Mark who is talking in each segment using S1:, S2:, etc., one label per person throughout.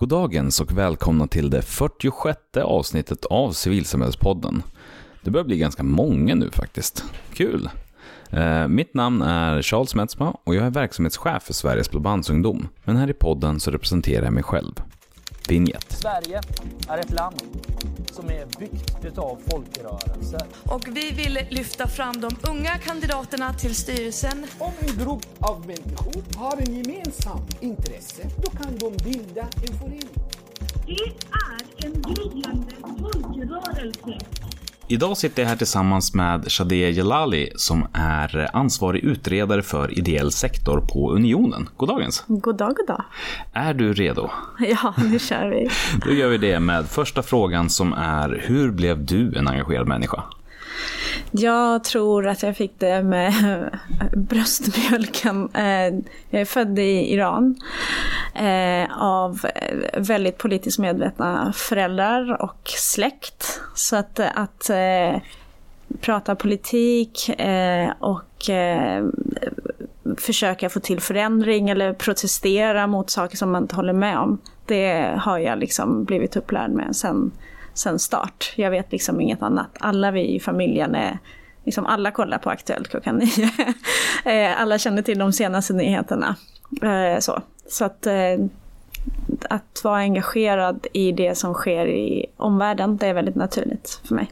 S1: Goddagens och välkomna till det 46 avsnittet av Civilsamhällespodden. Det börjar bli ganska många nu faktiskt. Kul! Eh, mitt namn är Charles Metzma och jag är verksamhetschef för Sveriges Blåbandsungdom. Men här i podden så representerar jag mig själv. Vinjett.
S2: Sverige är ett land som är byggt utav folkrörelser.
S3: Och vi vill lyfta fram de unga kandidaterna till styrelsen.
S4: Om en grupp av människor har en gemensam intresse, då kan de bilda en förening.
S5: Det är en gryende folkrörelse.
S1: Idag sitter jag här tillsammans med Shadeh Jalali som är ansvarig utredare för ideell sektor på Unionen. Goddagens!
S6: God dag, god dag.
S1: Är du redo?
S6: Ja, nu kör vi.
S1: Då gör vi det med första frågan som är Hur blev du en engagerad människa?
S6: Jag tror att jag fick det med bröstmjölken. Eh, jag är född i Iran eh, av väldigt politiskt medvetna föräldrar och släkt. Så att, att eh, prata politik och försöka få till förändring eller protestera mot saker som man inte håller med om. Det har jag liksom blivit upplärd med sen, sen start. Jag vet liksom inget annat. Alla vi i familjen är Liksom alla kollar på Aktuellt klockan nio. Eh, alla känner till de senaste nyheterna. Eh, så, så att, eh, att vara engagerad i det som sker i omvärlden, det är väldigt naturligt för mig.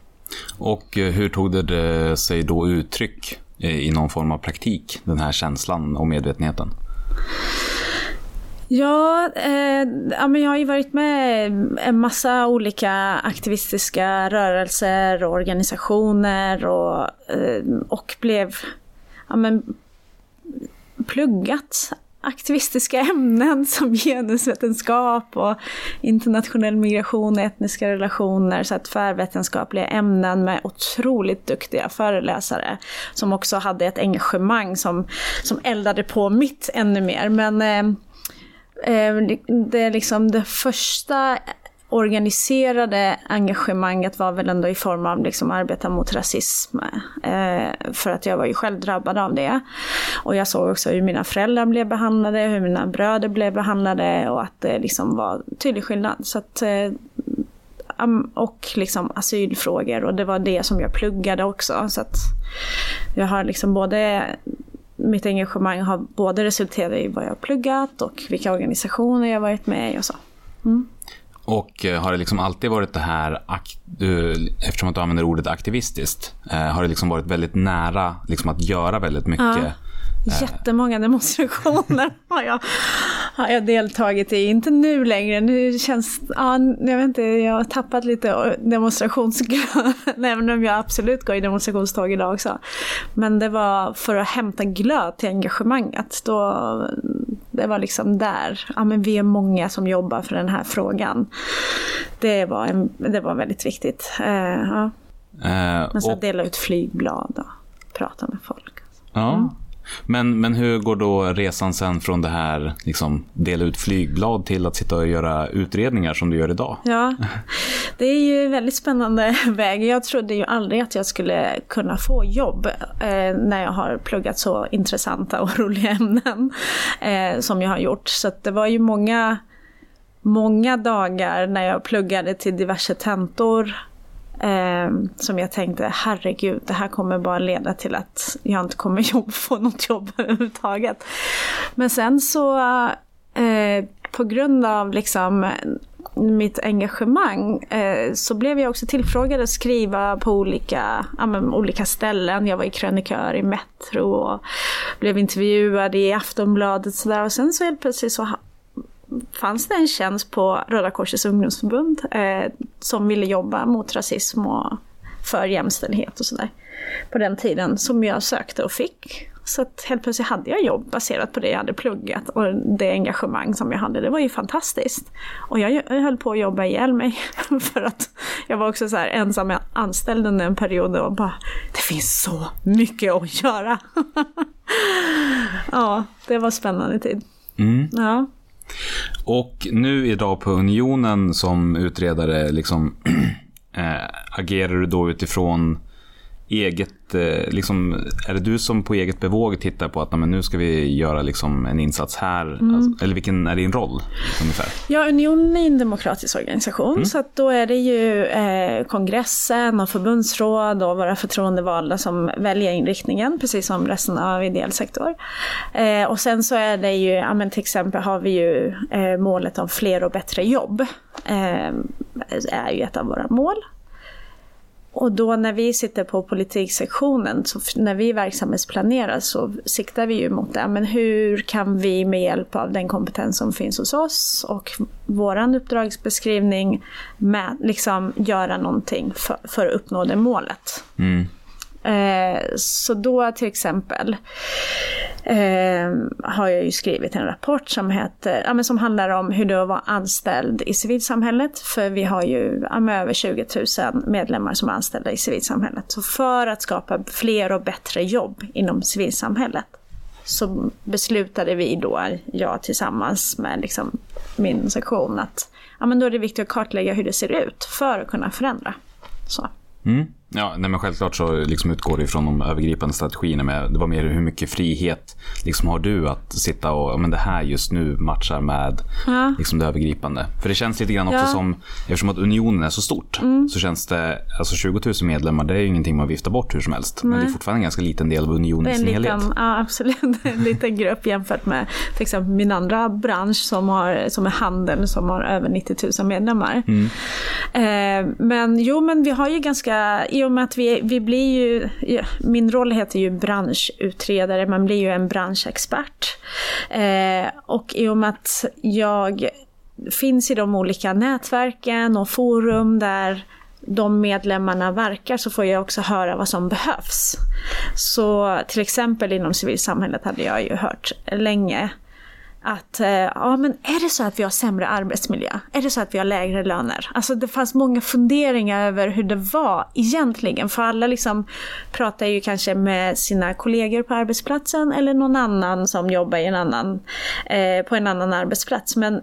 S1: Och hur tog det sig då uttryck i någon form av praktik, den här känslan och medvetenheten?
S6: Ja, eh, ja men jag har ju varit med i en massa olika aktivistiska rörelser och organisationer och, eh, och blev ja, men, pluggat aktivistiska ämnen som genusvetenskap och internationell migration och etniska relationer. Så att tvärvetenskapliga ämnen med otroligt duktiga föreläsare som också hade ett engagemang som, som eldade på mitt ännu mer. Men Eh, Eh, det liksom det första organiserade engagemanget var väl ändå i form av liksom arbeta mot rasism. Eh, för att jag var ju själv drabbad av det. Och jag såg också hur mina föräldrar blev behandlade, hur mina bröder blev behandlade och att det liksom var tydlig skillnad. Så att, eh, och liksom asylfrågor och det var det som jag pluggade också. Så att jag har liksom både mitt engagemang har både resulterat i vad jag har pluggat och vilka organisationer jag har varit med i och så.
S1: Och eh, har det liksom alltid varit det här, eftersom att du använder ordet aktivistiskt, eh, har det liksom varit väldigt nära liksom att göra väldigt mycket?
S6: Ja. Jättemånga demonstrationer har jag, har jag deltagit i. Inte nu längre, nu känns, ja, jag vet inte, jag har tappat lite demonstrationsglöd. Även om jag absolut går i demonstrationståg idag också. Men det var för att hämta glöd till engagemanget. Då, det var liksom där, ja men vi är många som jobbar för den här frågan. Det var, en, det var väldigt viktigt. Eh, ja.
S1: Eh,
S6: Men så
S1: och,
S6: dela ut flygblad och prata med folk.
S1: ja. Men, men hur går då resan sen från det här, liksom, dela ut flygblad till att sitta och göra utredningar som du gör idag?
S6: Ja, det är ju en väldigt spännande väg. Jag trodde ju aldrig att jag skulle kunna få jobb eh, när jag har pluggat så intressanta och roliga ämnen eh, som jag har gjort. Så det var ju många, många dagar när jag pluggade till diverse tentor Ehm, som jag tänkte, herregud, det här kommer bara leda till att jag inte kommer jobb, få något jobb överhuvudtaget. Men sen så, eh, på grund av liksom mitt engagemang eh, så blev jag också tillfrågad att skriva på olika, ja, men, olika ställen. Jag var i krönikör i Metro och blev intervjuad i Aftonbladet och sådär. Och sen så helt plötsligt så fanns det en tjänst på Röda Korsets ungdomsförbund eh, som ville jobba mot rasism och för jämställdhet och sådär. På den tiden som jag sökte och fick. Så att helt plötsligt hade jag jobb baserat på det jag hade pluggat och det engagemang som jag hade. Det var ju fantastiskt. Och jag, höll på att jobba ihjäl mig för att jag var också så här ensam anställd under en period och bara det finns så mycket att göra. ja, det var spännande tid.
S1: Mm.
S6: Ja.
S1: Och nu idag på Unionen som utredare, liksom, äh, agerar du då utifrån eget, eh, liksom, är det du som på eget bevåg tittar på att men nu ska vi göra liksom en insats här? Alltså, eller vilken är din roll ungefär?
S6: Ja, Unionen är en demokratisk organisation så att då är det ju eh, kongressen och förbundsråd och våra förtroendevalda som väljer inriktningen, precis som resten av ideell sektor. Eh, och sen så är det ju, ja, men till exempel har vi ju eh, målet om fler och bättre jobb. Eh, är ju ett av våra mål. Och då när vi sitter på politiksektionen, så när vi verksamhetsplanerar så siktar vi ju mot det. Men hur kan vi med hjälp av den kompetens som finns hos oss och våran uppdragsbeskrivning med, liksom göra någonting för, för att uppnå det målet? Mm. Eh, så då till exempel eh, har jag ju skrivit en rapport som, heter, ja, men som handlar om hur det är att vara anställd i civilsamhället. För vi har ju ja, över 20 000 medlemmar som är anställda i civilsamhället. Så för att skapa fler och bättre jobb inom civilsamhället så beslutade vi då, jag tillsammans med liksom min sektion, att ja, men då är det viktigt att kartlägga hur det ser ut för att kunna förändra. Så.
S1: Mm. Ja, nej, men självklart så liksom utgår det ifrån de övergripande strategierna. Med, det var mer hur mycket frihet liksom har du att sitta och, men det här just nu matchar med
S6: Ja.
S1: liksom det övergripande. För det känns lite grann också
S6: Ja. Mm.
S1: som, eftersom att unionen är så stort, så känns det, alltså 20 000 medlemmar, det är ju ingenting man viftar bort hur som helst. Men det är fortfarande en ganska liten del av unionen i sin helhet.
S6: liten, ja, absolut, en liten grupp jämfört med till exempel min andra bransch som, har, som är handeln som har över 90 000 medlemmar. Eh, men jo, men vi har ju ganska, i och med att vi, vi blir ju, ja, min roll heter ju branschutredare, man blir ju en branschexpert. Eh, och i och med att jag finns i de olika nätverken och forum där de medlemmarna verkar så får jag också höra vad som behövs. Så till exempel inom civilsamhället hade jag ju hört länge att eh, ja, men är det så att vi har sämre arbetsmiljö? Är det så att vi har lägre löner? Alltså det fanns många funderingar över hur det var egentligen. För alla liksom pratar ju kanske med sina kollegor på arbetsplatsen eller någon annan som jobbar en annan, eh, på en annan arbetsplats. Men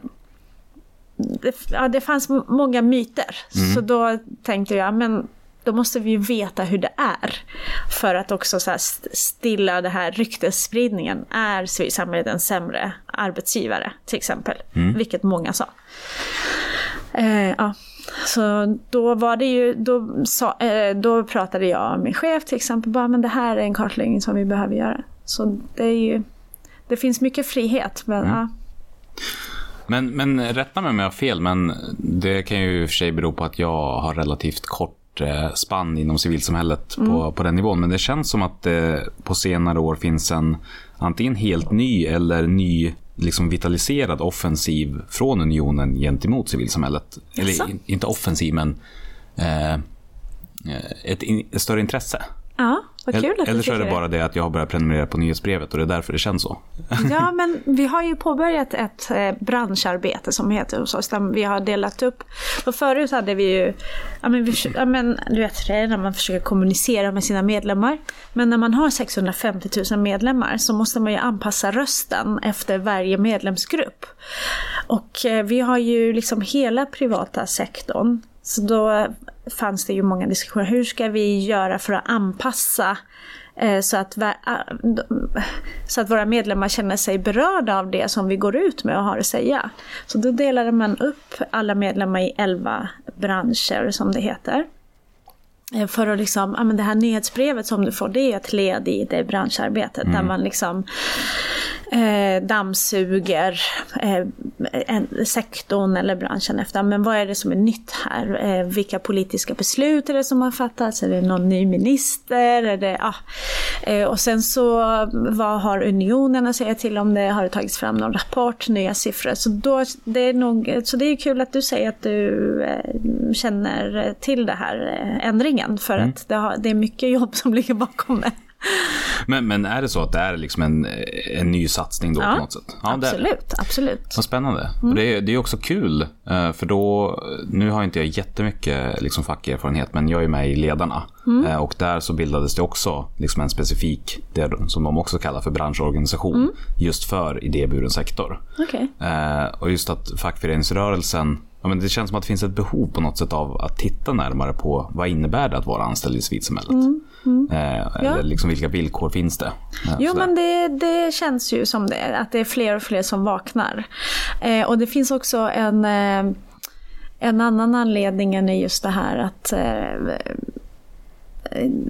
S6: det, ja, det fanns många myter. Så då tänkte jag, men då måste vi ju veta hur det är. För att också så stilla det här ryktesspridningen. Är civilsamhället en sämre arbetsgivare till exempel? Vilket många sa. Eh, ja. Så då var det ju, då, sa, eh, då pratade jag med min chef till exempel, bara men det här är en kartläggning som vi behöver göra. Så det är ju, det finns mycket frihet. Men, ja.
S1: Men, men rätta mig om jag har fel, men det kan ju i och för sig bero på att jag har relativt kort eh, spann inom civilsamhället på, på den nivån. Men det känns som att det på senare år finns en antingen helt ny eller ny liksom vitaliserad offensiv från unionen gentemot civilsamhället. Eller in, inte offensiv, men eh, eh, ett, in, ett större intresse.
S6: ja, vad kul att
S1: eller så är det bara det att jag har börjat prenumerera på nyhetsbrevet och det är därför det känns så.
S6: Ja, men vi har ju påbörjat ett eh, branscharbete som heter hos oss, där vi har delat upp. För förut hade vi ju, ja men, vi, ja, men du vet det är när man försöker kommunicera med sina medlemmar. Men när man har 650 000 medlemmar så måste man ju anpassa rösten efter varje medlemsgrupp. Och eh, vi har ju liksom hela privata sektorn. Så då fanns det ju många diskussioner. Hur ska vi göra för att anpassa eh, så att, så att våra medlemmar känner sig berörda av det som vi går ut med och har att säga. Så då delade man upp alla medlemmar i 11 branscher som det heter. Eh, För att liksom, ja men det här nyhetsbrevet som du får, det är ett led i det branscharbetet där man liksom eh, dammsuger eh, en, sektorn eller branschen efter, men vad är det som är nytt här? Eh, vilka politiska beslut är det som har fattats? Är det någon ny minister? Är det, ah. eh, och sen så, vad har unionen att säga till om det? Har det tagits fram någon rapport, nya siffror? Så, då, det, är nog, så det är kul att du säger att du eh, känner till det här eh, ändringen, för att det, har, det är mycket jobb som ligger bakom det.
S1: Men, men är det så att det är liksom en, en ny satsning då
S6: Ja,
S1: på något sätt? det.
S6: absolut, absolut.
S1: Vad spännande. Och det, är, det är också kul, eh, för då, nu har inte jag jättemycket liksom fackerfarenhet, men jag är med i Ledarna. Eh, Och där så bildades det också liksom en specifik, det som de också kallar för branschorganisation, just för idéburen sektor.
S6: Okej.
S1: Eh, Och just att fackföreningsrörelsen, ja, men det känns som att det finns ett behov på något sätt av att titta närmare på vad innebär det att vara anställd i civilsamhället. Eh, Eller liksom vilka villkor finns det? Eh,
S6: Jo,
S1: sådär.
S6: men det, det känns ju som det, att det är fler och fler som vaknar. Eh, och det finns också en, eh, en annan anledning än just det här att eh,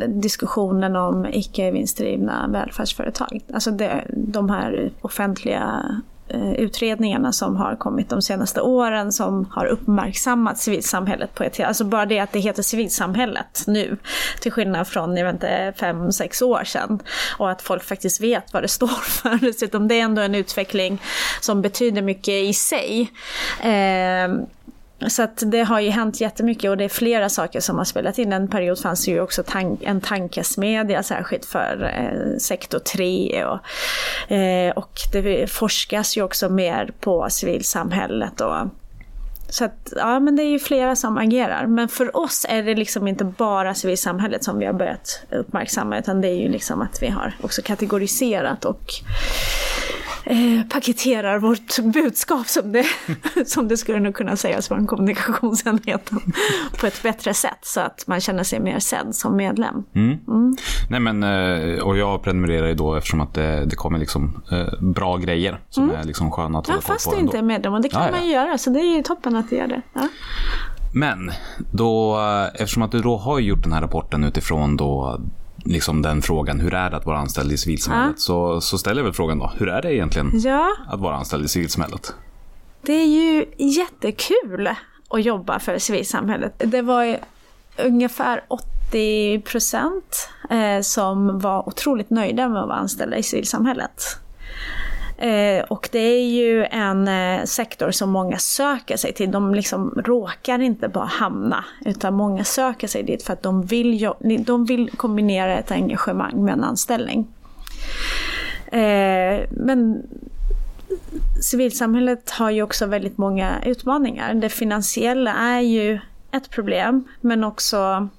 S6: diskussionen om icke vinstdrivna välfärdsföretag. Alltså det, de här offentliga Eh, utredningarna som har kommit de senaste åren som har uppmärksammat civilsamhället på ett Alltså bara det att det heter civilsamhället nu, till skillnad från, jag vet inte, fem, sex år sedan. Och att folk faktiskt vet vad det står för. Dessutom, det är ändå en utveckling som betyder mycket i sig. Eh, så att det har ju hänt jättemycket och det är flera saker som har spelat in. En period fanns ju också tank, en tankesmedja särskilt för eh, sektor 3 och, eh, och det forskas ju också mer på civilsamhället. Och, så att, ja men det är ju flera som agerar. Men för oss är det liksom inte bara civilsamhället som vi har börjat uppmärksamma utan det är ju liksom att vi har också kategoriserat och eh, paketerar vårt budskap som det, som det skulle nog kunna sägas från kommunikationsenheten på ett bättre sätt så att man känner sig mer sedd som medlem.
S1: Nej men, eh, och jag prenumererar ju då eftersom att det, det kommer liksom eh, bra grejer som är liksom sköna att
S6: Mm. Ja,
S1: hålla koll
S6: fast
S1: på
S6: du
S1: ändå.
S6: inte är medlem och det kan
S1: Ja, ja.
S6: man ju göra så det är ju toppen att du gör det. Ja.
S1: Men, då, eftersom att du då har gjort den här rapporten utifrån då liksom den frågan, hur är det att vara anställd i civilsamhället? Så, så ställer jag väl frågan då, hur är det egentligen
S6: ja,
S1: att vara anställd i civilsamhället?
S6: det är ju jättekul att jobba för civilsamhället. Det var ungefär 80 procent eh, som var otroligt nöjda med att vara anställda i civilsamhället. Eh, och det är ju en eh, sektor som många söker sig till. De liksom råkar inte bara hamna, utan många söker sig dit för att de vill, de vill kombinera ett engagemang med en anställning. Eh, men civilsamhället har ju också väldigt många utmaningar. Det finansiella är ju ett problem, men också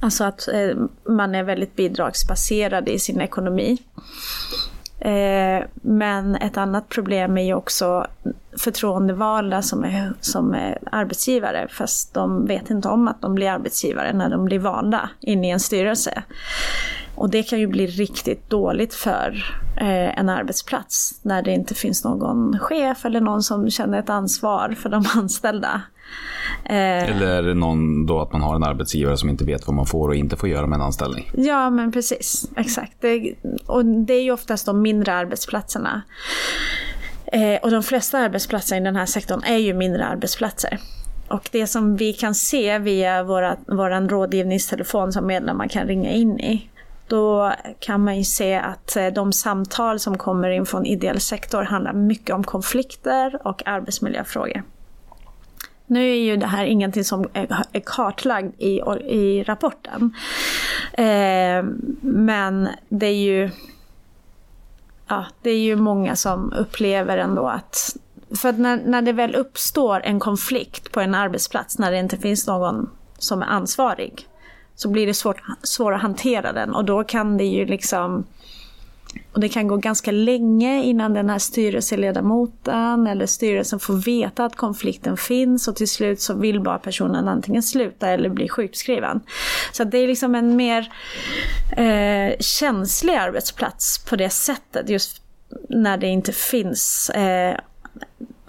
S6: alltså att eh, man är väldigt bidragsbaserad i sin ekonomi. Eh, men ett annat problem är ju också förtroendevalda som är, som är arbetsgivare fast de vet inte om att de blir arbetsgivare när de blir valda in i en styrelse. Och det kan ju bli riktigt dåligt för eh, en arbetsplats när det inte finns någon chef eller någon som känner ett ansvar för de anställda. Eh,
S1: Eller någon då att man har en arbetsgivare som inte vet vad man får och inte får göra med en anställning.
S6: Ja, men precis. Exakt. Det, och det är ju oftast de mindre arbetsplatserna. Eh, och de flesta arbetsplatser i den här sektorn är ju mindre arbetsplatser. Och det som vi kan se via våra, vår rådgivningstelefon som medlemmar kan ringa in i, då kan man ju se att eh, de samtal som kommer in från ideell sektor handlar mycket om konflikter och arbetsmiljöfrågor. Nu är ju det här ingenting som är kartlagd i, i rapporten. Eh, men det är ju ja, det är ju många som upplever ändå att för att när, när det väl uppstår en konflikt på en arbetsplats när det inte finns någon som är ansvarig så blir det svårt, svårt att hantera den och då kan det ju liksom och det kan gå ganska länge innan den här styrelseledamoten eller styrelsen får veta att konflikten finns och till slut så vill bara personen antingen sluta eller bli sjukskriven. Så det är liksom en mer eh, känslig arbetsplats på det sättet just när det inte finns eh,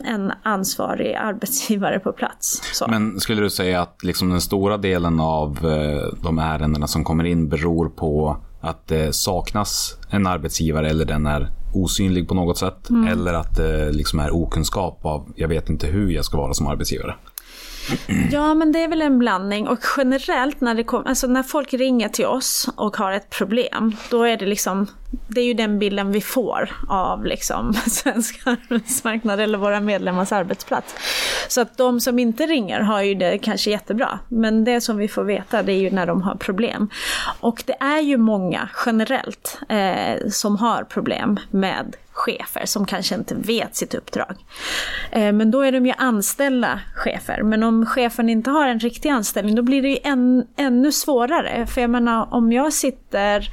S6: en ansvarig arbetsgivare på plats. Så.
S1: Men skulle du säga att liksom den stora delen av eh, de ärendena som kommer in beror på att det saknas en arbetsgivare eller den är osynlig på något sätt? Eller att det liksom är okunskap av jag vet inte hur jag ska vara som arbetsgivare?
S6: Ja, men det är väl en blandning. Och generellt när, det kom, alltså när folk ringer till oss och har ett problem, då är det liksom, det är ju den bilden vi får av liksom svensk arbetsmarknad eller våra medlemmars arbetsplats. Så att de som inte ringer har ju det kanske jättebra. Men det som vi får veta det är ju när de har problem. Och det är ju många generellt eh, som har problem med chefer som kanske inte vet sitt uppdrag. Eh, men då är de ju anställda chefer. Men om chefen inte har en riktig anställning då blir det ju än, ännu svårare. För jag menar om jag sitter,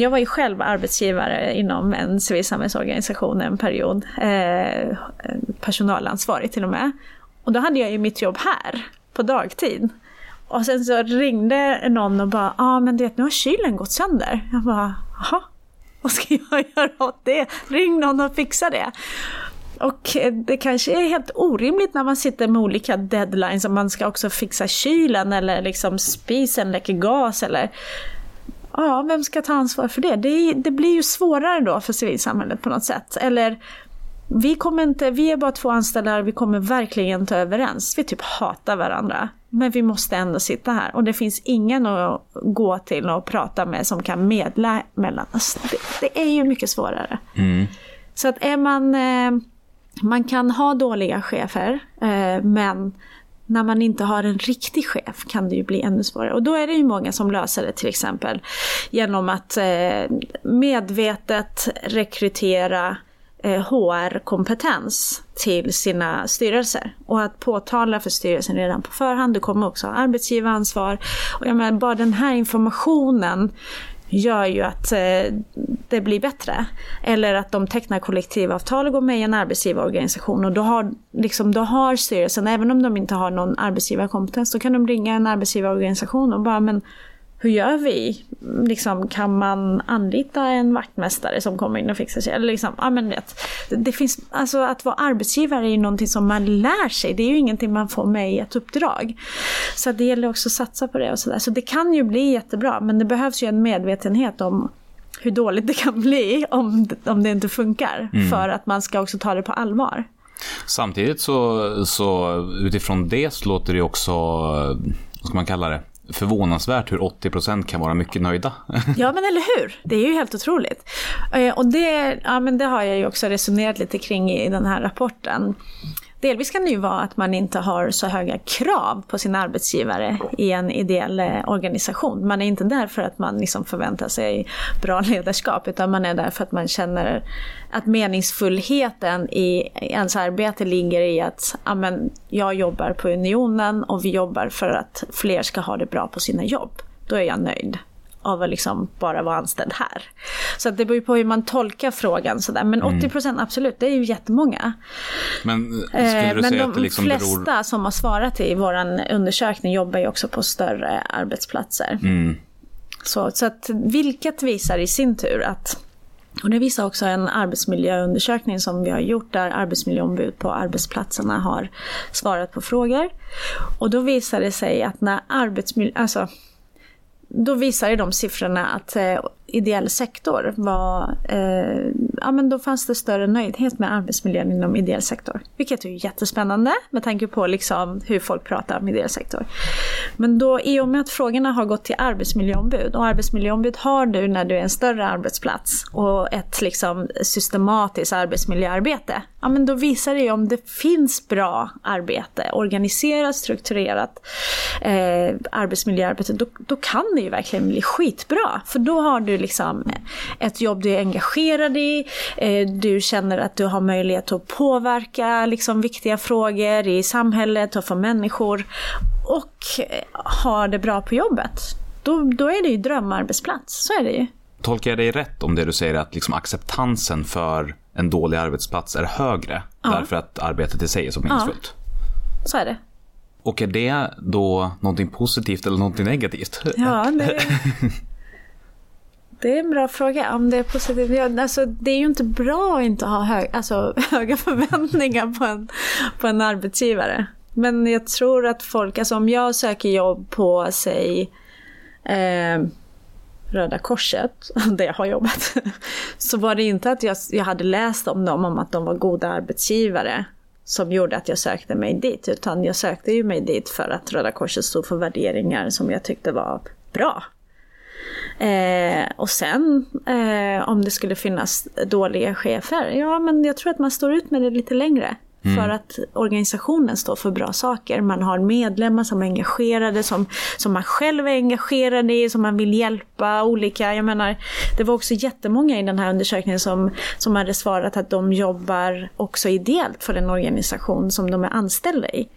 S6: jag var ju själv arbetsgivare inom en civilsamhällsorganisation en period, eh, personalansvarig till och med. Och då hade jag ju mitt jobb här på dagtid. Och sen så ringde någon och bara, ja ah, men du vet nu har kylen gått sönder. Jag bara, jaha, vad ska jag göra åt det? Ring någon och fixa det. Och eh, det kanske är helt orimligt när man sitter med olika deadlines, om man ska också fixa kylen eller liksom spisen läcker gas eller Ja, vem ska ta ansvar för det? det? Det blir ju svårare då för civilsamhället på något sätt. Eller vi, kommer inte, vi är bara två anställda, vi kommer verkligen inte överens. Vi typ hatar varandra. Men vi måste ändå sitta här och det finns ingen att gå till och prata med som kan medla mellan oss. Det, det är ju mycket svårare.
S1: Mm.
S6: Så att är man... Eh, man kan ha dåliga chefer, eh, men när man inte har en riktig chef kan det ju bli ännu svårare. Och då är det ju många som löser det till exempel genom att eh, medvetet rekrytera Eh, HR-kompetens till sina styrelser. Och att påtala för styrelsen redan på förhand, du kommer också ha arbetsgivaransvar. Och jag menar, bara den här informationen gör ju att eh, det blir bättre. Eller att de tecknar kollektivavtal och går med i en arbetsgivarorganisation och då har, liksom, då har styrelsen, även om de inte har någon arbetsgivarkompetens, då kan de ringa en arbetsgivarorganisation och bara men hur gör vi? Liksom, kan man anlita en vaktmästare som kommer in och fixar sig? Eller liksom, ja, men vet, det finns, alltså, att vara arbetsgivare är ju någonting som man lär sig. Det är ju ingenting man får med i ett uppdrag. Så det gäller också att satsa på det och sådär. Så det kan ju bli jättebra, men det behövs ju en medvetenhet om hur dåligt det kan bli om, om det inte funkar. Mm. För att man ska också ta det på allvar.
S1: Samtidigt så, så utifrån det så låter det också, vad ska man kalla det, förvånansvärt hur 80% kan vara mycket nöjda.
S6: ja men eller hur, det är ju helt otroligt. Eh, och det, ja, men det har jag ju också resonerat lite kring i den här rapporten. Delvis kan det ju vara att man inte har så höga krav på sin arbetsgivare i en ideell eh, organisation. Man är inte där för att man liksom förväntar sig bra ledarskap utan man är där för att man känner att meningsfullheten i ens arbete ligger i att amen, jag jobbar på Unionen och vi jobbar för att fler ska ha det bra på sina jobb. Då är jag nöjd av att liksom bara vara anställd här. Så det beror ju på hur man tolkar frågan sådär. Men 80 procent absolut, det är ju jättemånga.
S1: Men skulle du
S6: Men
S1: säga
S6: de
S1: liksom
S6: flesta
S1: beror...
S6: som har svarat i vår undersökning jobbar ju också på större arbetsplatser.
S1: Mm.
S6: Så, så att vilket visar i sin tur att och det visar också en arbetsmiljöundersökning som vi har gjort där arbetsmiljöombud på arbetsplatserna har svarat på frågor. Och då visar det sig att när arbetsmiljö, alltså då visar ju de siffrorna att eh, ideell sektor var, eh, ja men då fanns det större nöjdhet med arbetsmiljön inom ideell sektor. Vilket är jättespännande med tanke på liksom hur folk pratar om ideell sektor. Men då i och med att frågorna har gått till arbetsmiljöombud och arbetsmiljöombud har du när du är en större arbetsplats och ett liksom systematiskt arbetsmiljöarbete. Ja men då visar det ju om det finns bra arbete, organiserat, strukturerat eh, arbetsmiljöarbete, då, då kan det ju verkligen bli skitbra. För då har du liksom ett jobb du är engagerad i, eh, du känner att du har möjlighet att påverka liksom viktiga frågor i samhället och för människor och har det bra på jobbet. Då, då är det ju drömarbetsplats, så är det ju.
S1: Tolkar jag dig rätt om det du säger att liksom acceptansen för en dålig arbetsplats är högre
S6: Ja.
S1: därför att arbetet i sig är så meningsfullt?
S6: Så är det.
S1: Och är det då någonting positivt eller någonting negativt?
S6: Ja, det, det är en bra fråga. Om det är positivt. Alltså, det är ju inte bra att inte ha hög, alltså, höga förväntningar på en, på en arbetsgivare. Men jag tror att folk, alltså om jag söker jobb på, säg, eh, Röda Korset, där jag har jobbat, så var det inte att jag, jag hade läst om dem, om att de var goda arbetsgivare som gjorde att jag sökte mig dit, utan jag sökte ju mig dit för att Röda Korset stod för värderingar som jag tyckte var bra. Eh, och sen eh, om det skulle finnas dåliga chefer, ja men jag tror att man står ut med det lite längre. För att organisationen står för bra saker. Man har medlemmar som är engagerade, som, som man själv är engagerad i, som man vill hjälpa. olika. Jag menar, Det var också jättemånga i den här undersökningen som, som hade svarat att de jobbar också ideellt för den organisation som de är anställda i.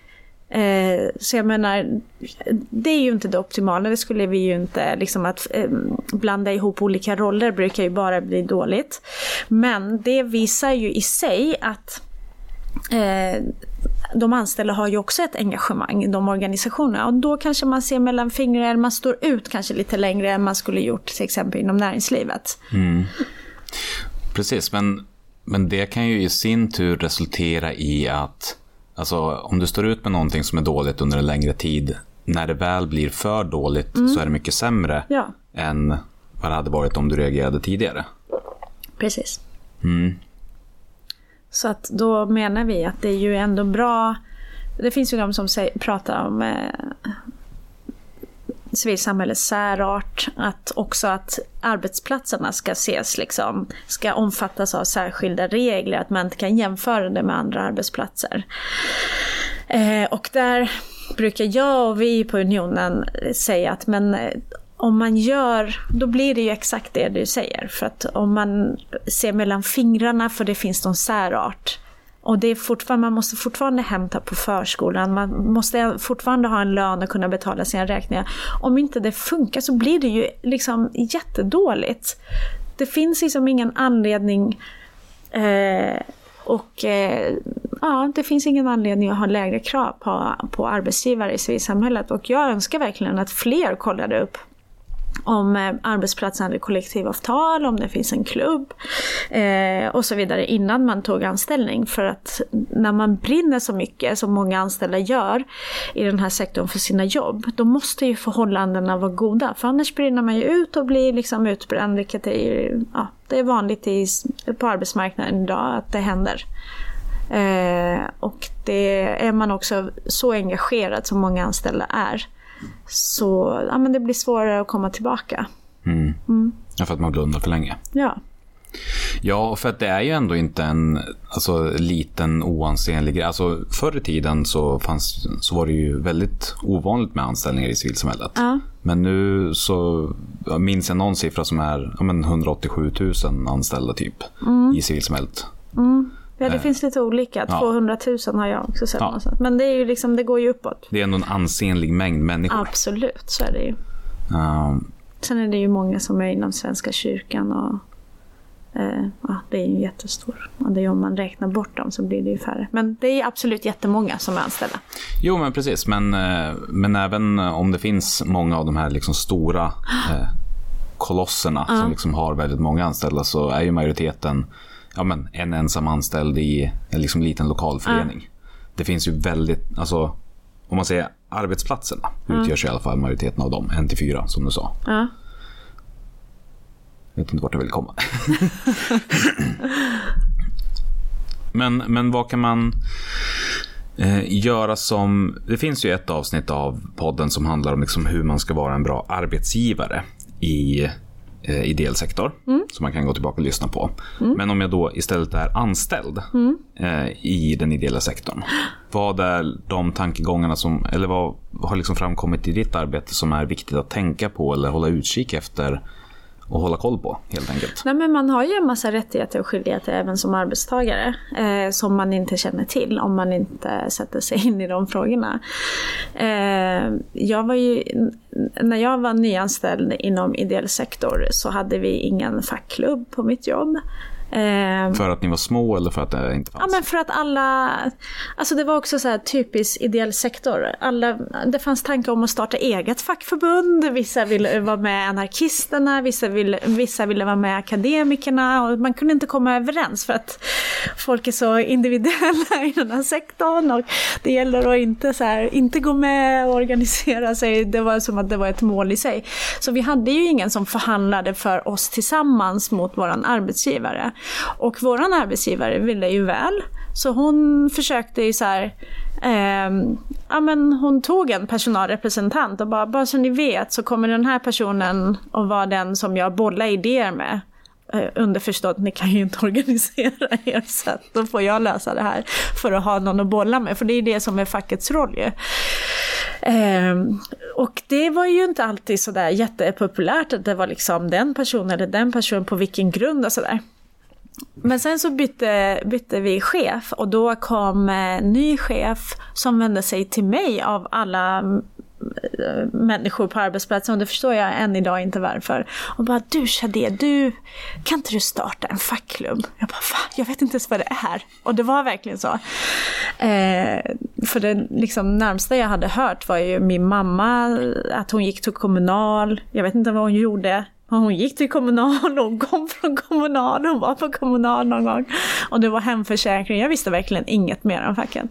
S6: Eh, så jag menar, det är ju inte det optimala. Det skulle vi ju inte, liksom att eh, blanda ihop olika roller brukar ju bara bli dåligt. Men det visar ju i sig att eh, de anställda har ju också ett engagemang, de organisationerna. Och då kanske man ser mellan fingrarna, man står ut kanske lite längre än man skulle gjort till exempel inom näringslivet. Mm.
S1: Precis, men, men det kan ju i sin tur resultera i att alltså, om du står ut med någonting som är dåligt under en längre tid, när det väl blir för dåligt så är det mycket sämre
S6: Ja.
S1: än vad det hade varit om du reagerade tidigare.
S6: Precis. Så att då menar vi att det är ju ändå bra. Det finns ju de som säger, pratar om eh, civilsamhällets särart. Att också att arbetsplatserna ska ses liksom, ska omfattas av särskilda regler. Att man inte kan jämföra det med andra arbetsplatser. Eh, och där brukar jag och vi på Unionen säga att men eh, om man gör, då blir det ju exakt det du säger. För att om man ser mellan fingrarna, för det finns någon särart. Och det är fortfarande, man måste fortfarande hämta på förskolan, man måste fortfarande ha en lön och kunna betala sina räkningar. Om inte det funkar så blir det ju liksom jättedåligt. Det finns liksom ingen anledning eh, och eh, ja, det finns ingen anledning att ha lägre krav på, på arbetsgivare i civilsamhället. Och jag önskar verkligen att fler kollade upp om eh, arbetsplatsen hade kollektivavtal, om det finns en klubb eh, och så vidare innan man tog anställning. För att när man brinner så mycket som många anställda gör i den här sektorn för sina jobb, då måste ju förhållandena vara goda. För annars brinner man ju ut och blir liksom utbränd, vilket är, ja, det är vanligt i, på arbetsmarknaden idag att det händer. Eh, och det är man också så engagerad som många anställda är, så ja, men det blir svårare att komma tillbaka.
S1: Ja, för att man blundar för länge.
S6: Ja,
S1: Ja, för att det är ju ändå inte en alltså, liten oansenlig grej. Alltså, förr i tiden så, fanns, så var det ju väldigt ovanligt med anställningar i civilsamhället.
S6: Ja.
S1: Men nu så jag minns jag någon siffra som är ja, men 187 000 anställda typ i civilsamhället.
S6: Ja det finns lite olika.
S1: Eh. Ja.
S6: 200 000 har jag också sett
S1: Ja.
S6: Men det, är ju liksom, det går ju uppåt.
S1: Det är ändå en ansenlig mängd människor.
S6: Absolut, så är det ju.
S1: Ehm,
S6: Sen är det ju många som är inom Svenska kyrkan och eh, ja, det är ju jättestor. Och det är om man räknar bort dem så blir det ju färre. Men det är absolut jättemånga som är anställda.
S1: Jo, men precis. Men, eh, men även om det finns många av de här liksom stora eh, kolosserna som liksom har väldigt många anställda så är ju majoriteten ja, men en ensam anställd i en liksom liten lokal förening. Det finns ju väldigt, alltså om man säger arbetsplatserna utgörs i alla fall majoriteten av dem, en till fyra som du sa.
S6: Ja.
S1: Jag vet inte vart jag vill komma. men, men vad kan man eh, göra som... Det finns ju ett avsnitt av podden som handlar om liksom hur man ska vara en bra arbetsgivare i eh, ideell sektor. Som man kan gå tillbaka och lyssna på. Men om jag då istället är anställd eh, i den ideella sektorn. Vad är de tankegångarna som, eller vad har liksom framkommit i ditt arbete som är viktigt att tänka på eller hålla utkik efter och hålla koll på helt enkelt?
S6: Nej, men man har ju en massa rättigheter och skyldigheter även som arbetstagare eh, som man inte känner till om man inte sätter sig in i de frågorna. Eh, jag var ju, när jag var nyanställd inom ideell sektor så hade vi ingen fackklubb på mitt jobb. Eh,
S1: För att ni var små eller för att det inte fanns?
S6: Ja men för att alla, alltså det var också så här typiskt ideell sektor. Alla, det fanns tankar om att starta eget fackförbund, vissa ville vara med anarkisterna, vissa ville, vissa ville vara med akademikerna och man kunde inte komma överens för att folk är så individuella i den här sektorn och det gäller att inte, så här, inte gå med och organisera sig, det var som att det var ett mål i sig. Så vi hade ju ingen som förhandlade för oss tillsammans mot våran arbetsgivare. Och våran arbetsgivare ville ju väl, så hon försökte ju så här, eh, ja men hon tog en personalrepresentant och bara, bara så ni vet så kommer den här personen att vara den som jag bollar idéer med. Eh, Underförstått, ni kan ju inte organisera er så att då får jag lösa det här för att ha någon att bolla med, för det är det som är fackets roll ju. Ehm, och det var ju inte alltid sådär jättepopulärt att det var liksom den personen eller den personen på vilken grund och sådär. Men sen så bytte, bytte vi chef och då kom en ny chef som vände sig till mig av alla mm, eh, människor på arbetsplatsen och det förstår jag än idag inte varför. Och bara du Shadé, du, kan inte du starta en fackklubb? Jag bara va? Jag vet inte ens vad det är. Och det var verkligen så. Eh, för det liksom, närmsta jag hade hört var ju min mamma, att hon gick till kommunal. Jag vet inte vad hon gjorde. Hon gick till kommunal, hon kom från kommunal, hon var på kommunal någon gång. Och det var hemförsäkring, jag visste verkligen inget mer om facken.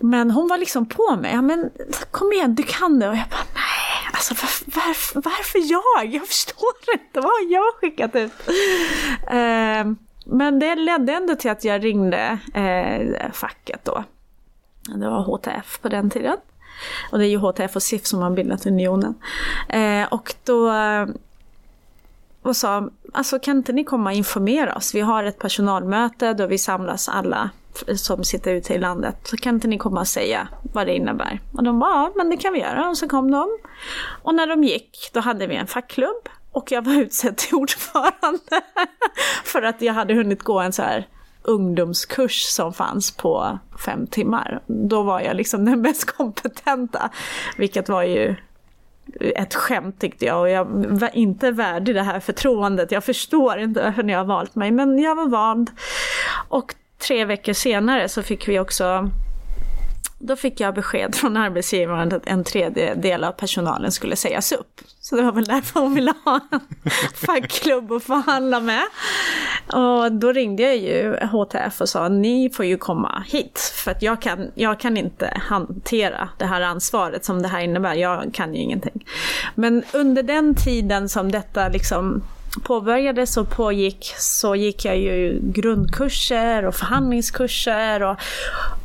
S6: Men hon var liksom på mig, ja men kom igen du kan det. Och jag bara nej, alltså varför, varför, varför jag? Jag förstår inte, vad har jag skickat ut? Eh, men det ledde ändå till att jag ringde eh, facket då. Det var HTF på den tiden. Och det är ju HTF och SIF som har bildat unionen. Eh, och då och sa, alltså kan inte ni komma och informera oss? Vi har ett personalmöte då vi samlas alla som sitter ute i landet. Så kan inte ni komma och säga vad det innebär? Och de bara, ja men det kan vi göra. Och så kom de. Och när de gick, då hade vi en fackklubb. Och jag var utsedd till ordförande. För att jag hade hunnit gå en så här ungdomskurs som fanns på fem timmar. Då var jag liksom den mest kompetenta. Vilket var ju ett skämt tyckte jag och jag var inte värdig det här förtroendet. Jag förstår inte varför ni har valt mig men jag var vald. Och tre veckor senare så fick vi också då fick jag besked från arbetsgivaren att en tredjedel av personalen skulle sägas upp. Så det var väl därför hon ville ha en fackklubb att förhandla med. Och då ringde jag ju HTF och sa ni får ju komma hit. För att jag kan, jag kan inte hantera det här ansvaret som det här innebär. Jag kan ju ingenting. Men under den tiden som detta liksom påbörjades och pågick så gick jag ju grundkurser och förhandlingskurser och,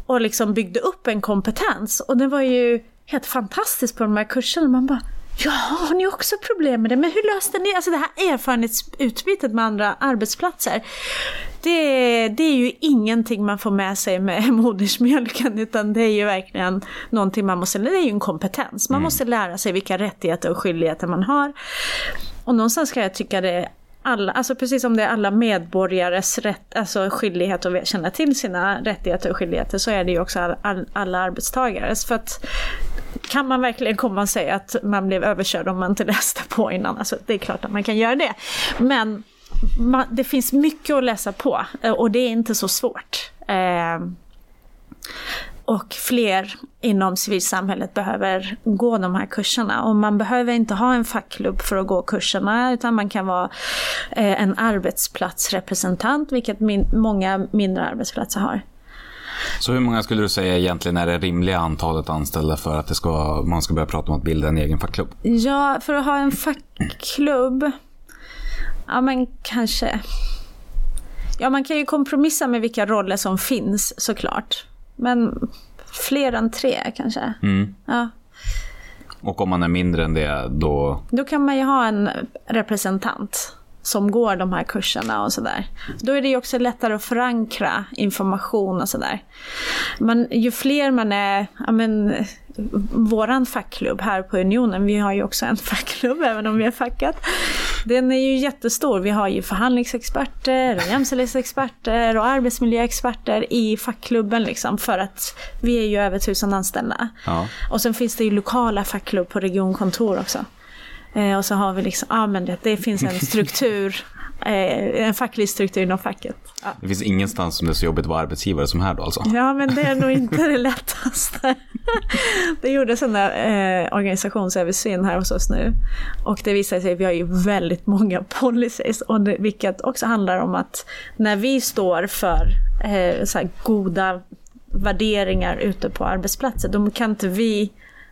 S6: och liksom byggde upp en kompetens. Och det var ju helt fantastiskt på de här kurserna. Man bara, ja, har ni också problem med det? Men hur löste ni? Alltså det här erfarenhetsutbytet med andra arbetsplatser. Det, det är ju ingenting man får med sig med modersmjölken utan det är ju verkligen någonting man måste, det är ju en kompetens. Man måste lära sig vilka rättigheter och skyldigheter man har. Och någonstans kan jag tycka det är alla, alltså precis som det är alla medborgares rätt, alltså skyldighet att känna till sina rättigheter och skyldigheter så är det ju också all, all, alla arbetstagares. För att kan man verkligen komma och säga att man blev överkörd om man inte läste på innan? Alltså det är klart att man kan göra det. Men man, det finns mycket att läsa på eh, och det är inte så svårt. Eh, och fler inom civilsamhället behöver gå de här kurserna. Och man behöver inte ha en fackklubb för att gå kurserna utan man kan vara eh, en arbetsplatsrepresentant, vilket min, många mindre arbetsplatser har.
S1: Så hur många skulle du säga egentligen är det rimliga antalet anställda för att det ska, man ska börja prata om att bilda en egen fackklubb?
S6: Ja, för att ha en fackklubb, ja men kanske... Ja, man kan ju kompromissa med vilka roller som finns såklart. Men fler än tre kanske.
S1: Mm.
S6: Ja.
S1: Och om man är mindre än det, då...
S6: Då kan man ju ha en representant som går de här kurserna och sådär. Då är det ju också lättare att förankra information och sådär. Men ju fler man är, ja men våran fackklubb här på Unionen, vi har ju också en fackklubb även om vi är facket. Den är ju jättestor. Vi har ju förhandlingsexperter, och jämställdhetsexperter och arbetsmiljöexperter i fackklubben liksom för att vi är ju över tusen anställda.
S1: Ja.
S6: Och sen finns det ju lokala fackklubb på regionkontor också. Eh, och så har vi liksom, ja men det, det finns en struktur, en facklig struktur inom facket. Ja.
S1: Det finns ingenstans som det är så jobbigt att vara arbetsgivare som här då alltså?
S6: Ja, men det är nog inte det lättaste. Det gjordes en där, eh, organisationsöversyn här hos oss nu. Och det visar sig att vi har ju väldigt många policies. Och det, vilket också handlar om att när vi står för eh, så här goda värderingar ute på arbetsplatser, då kan inte vi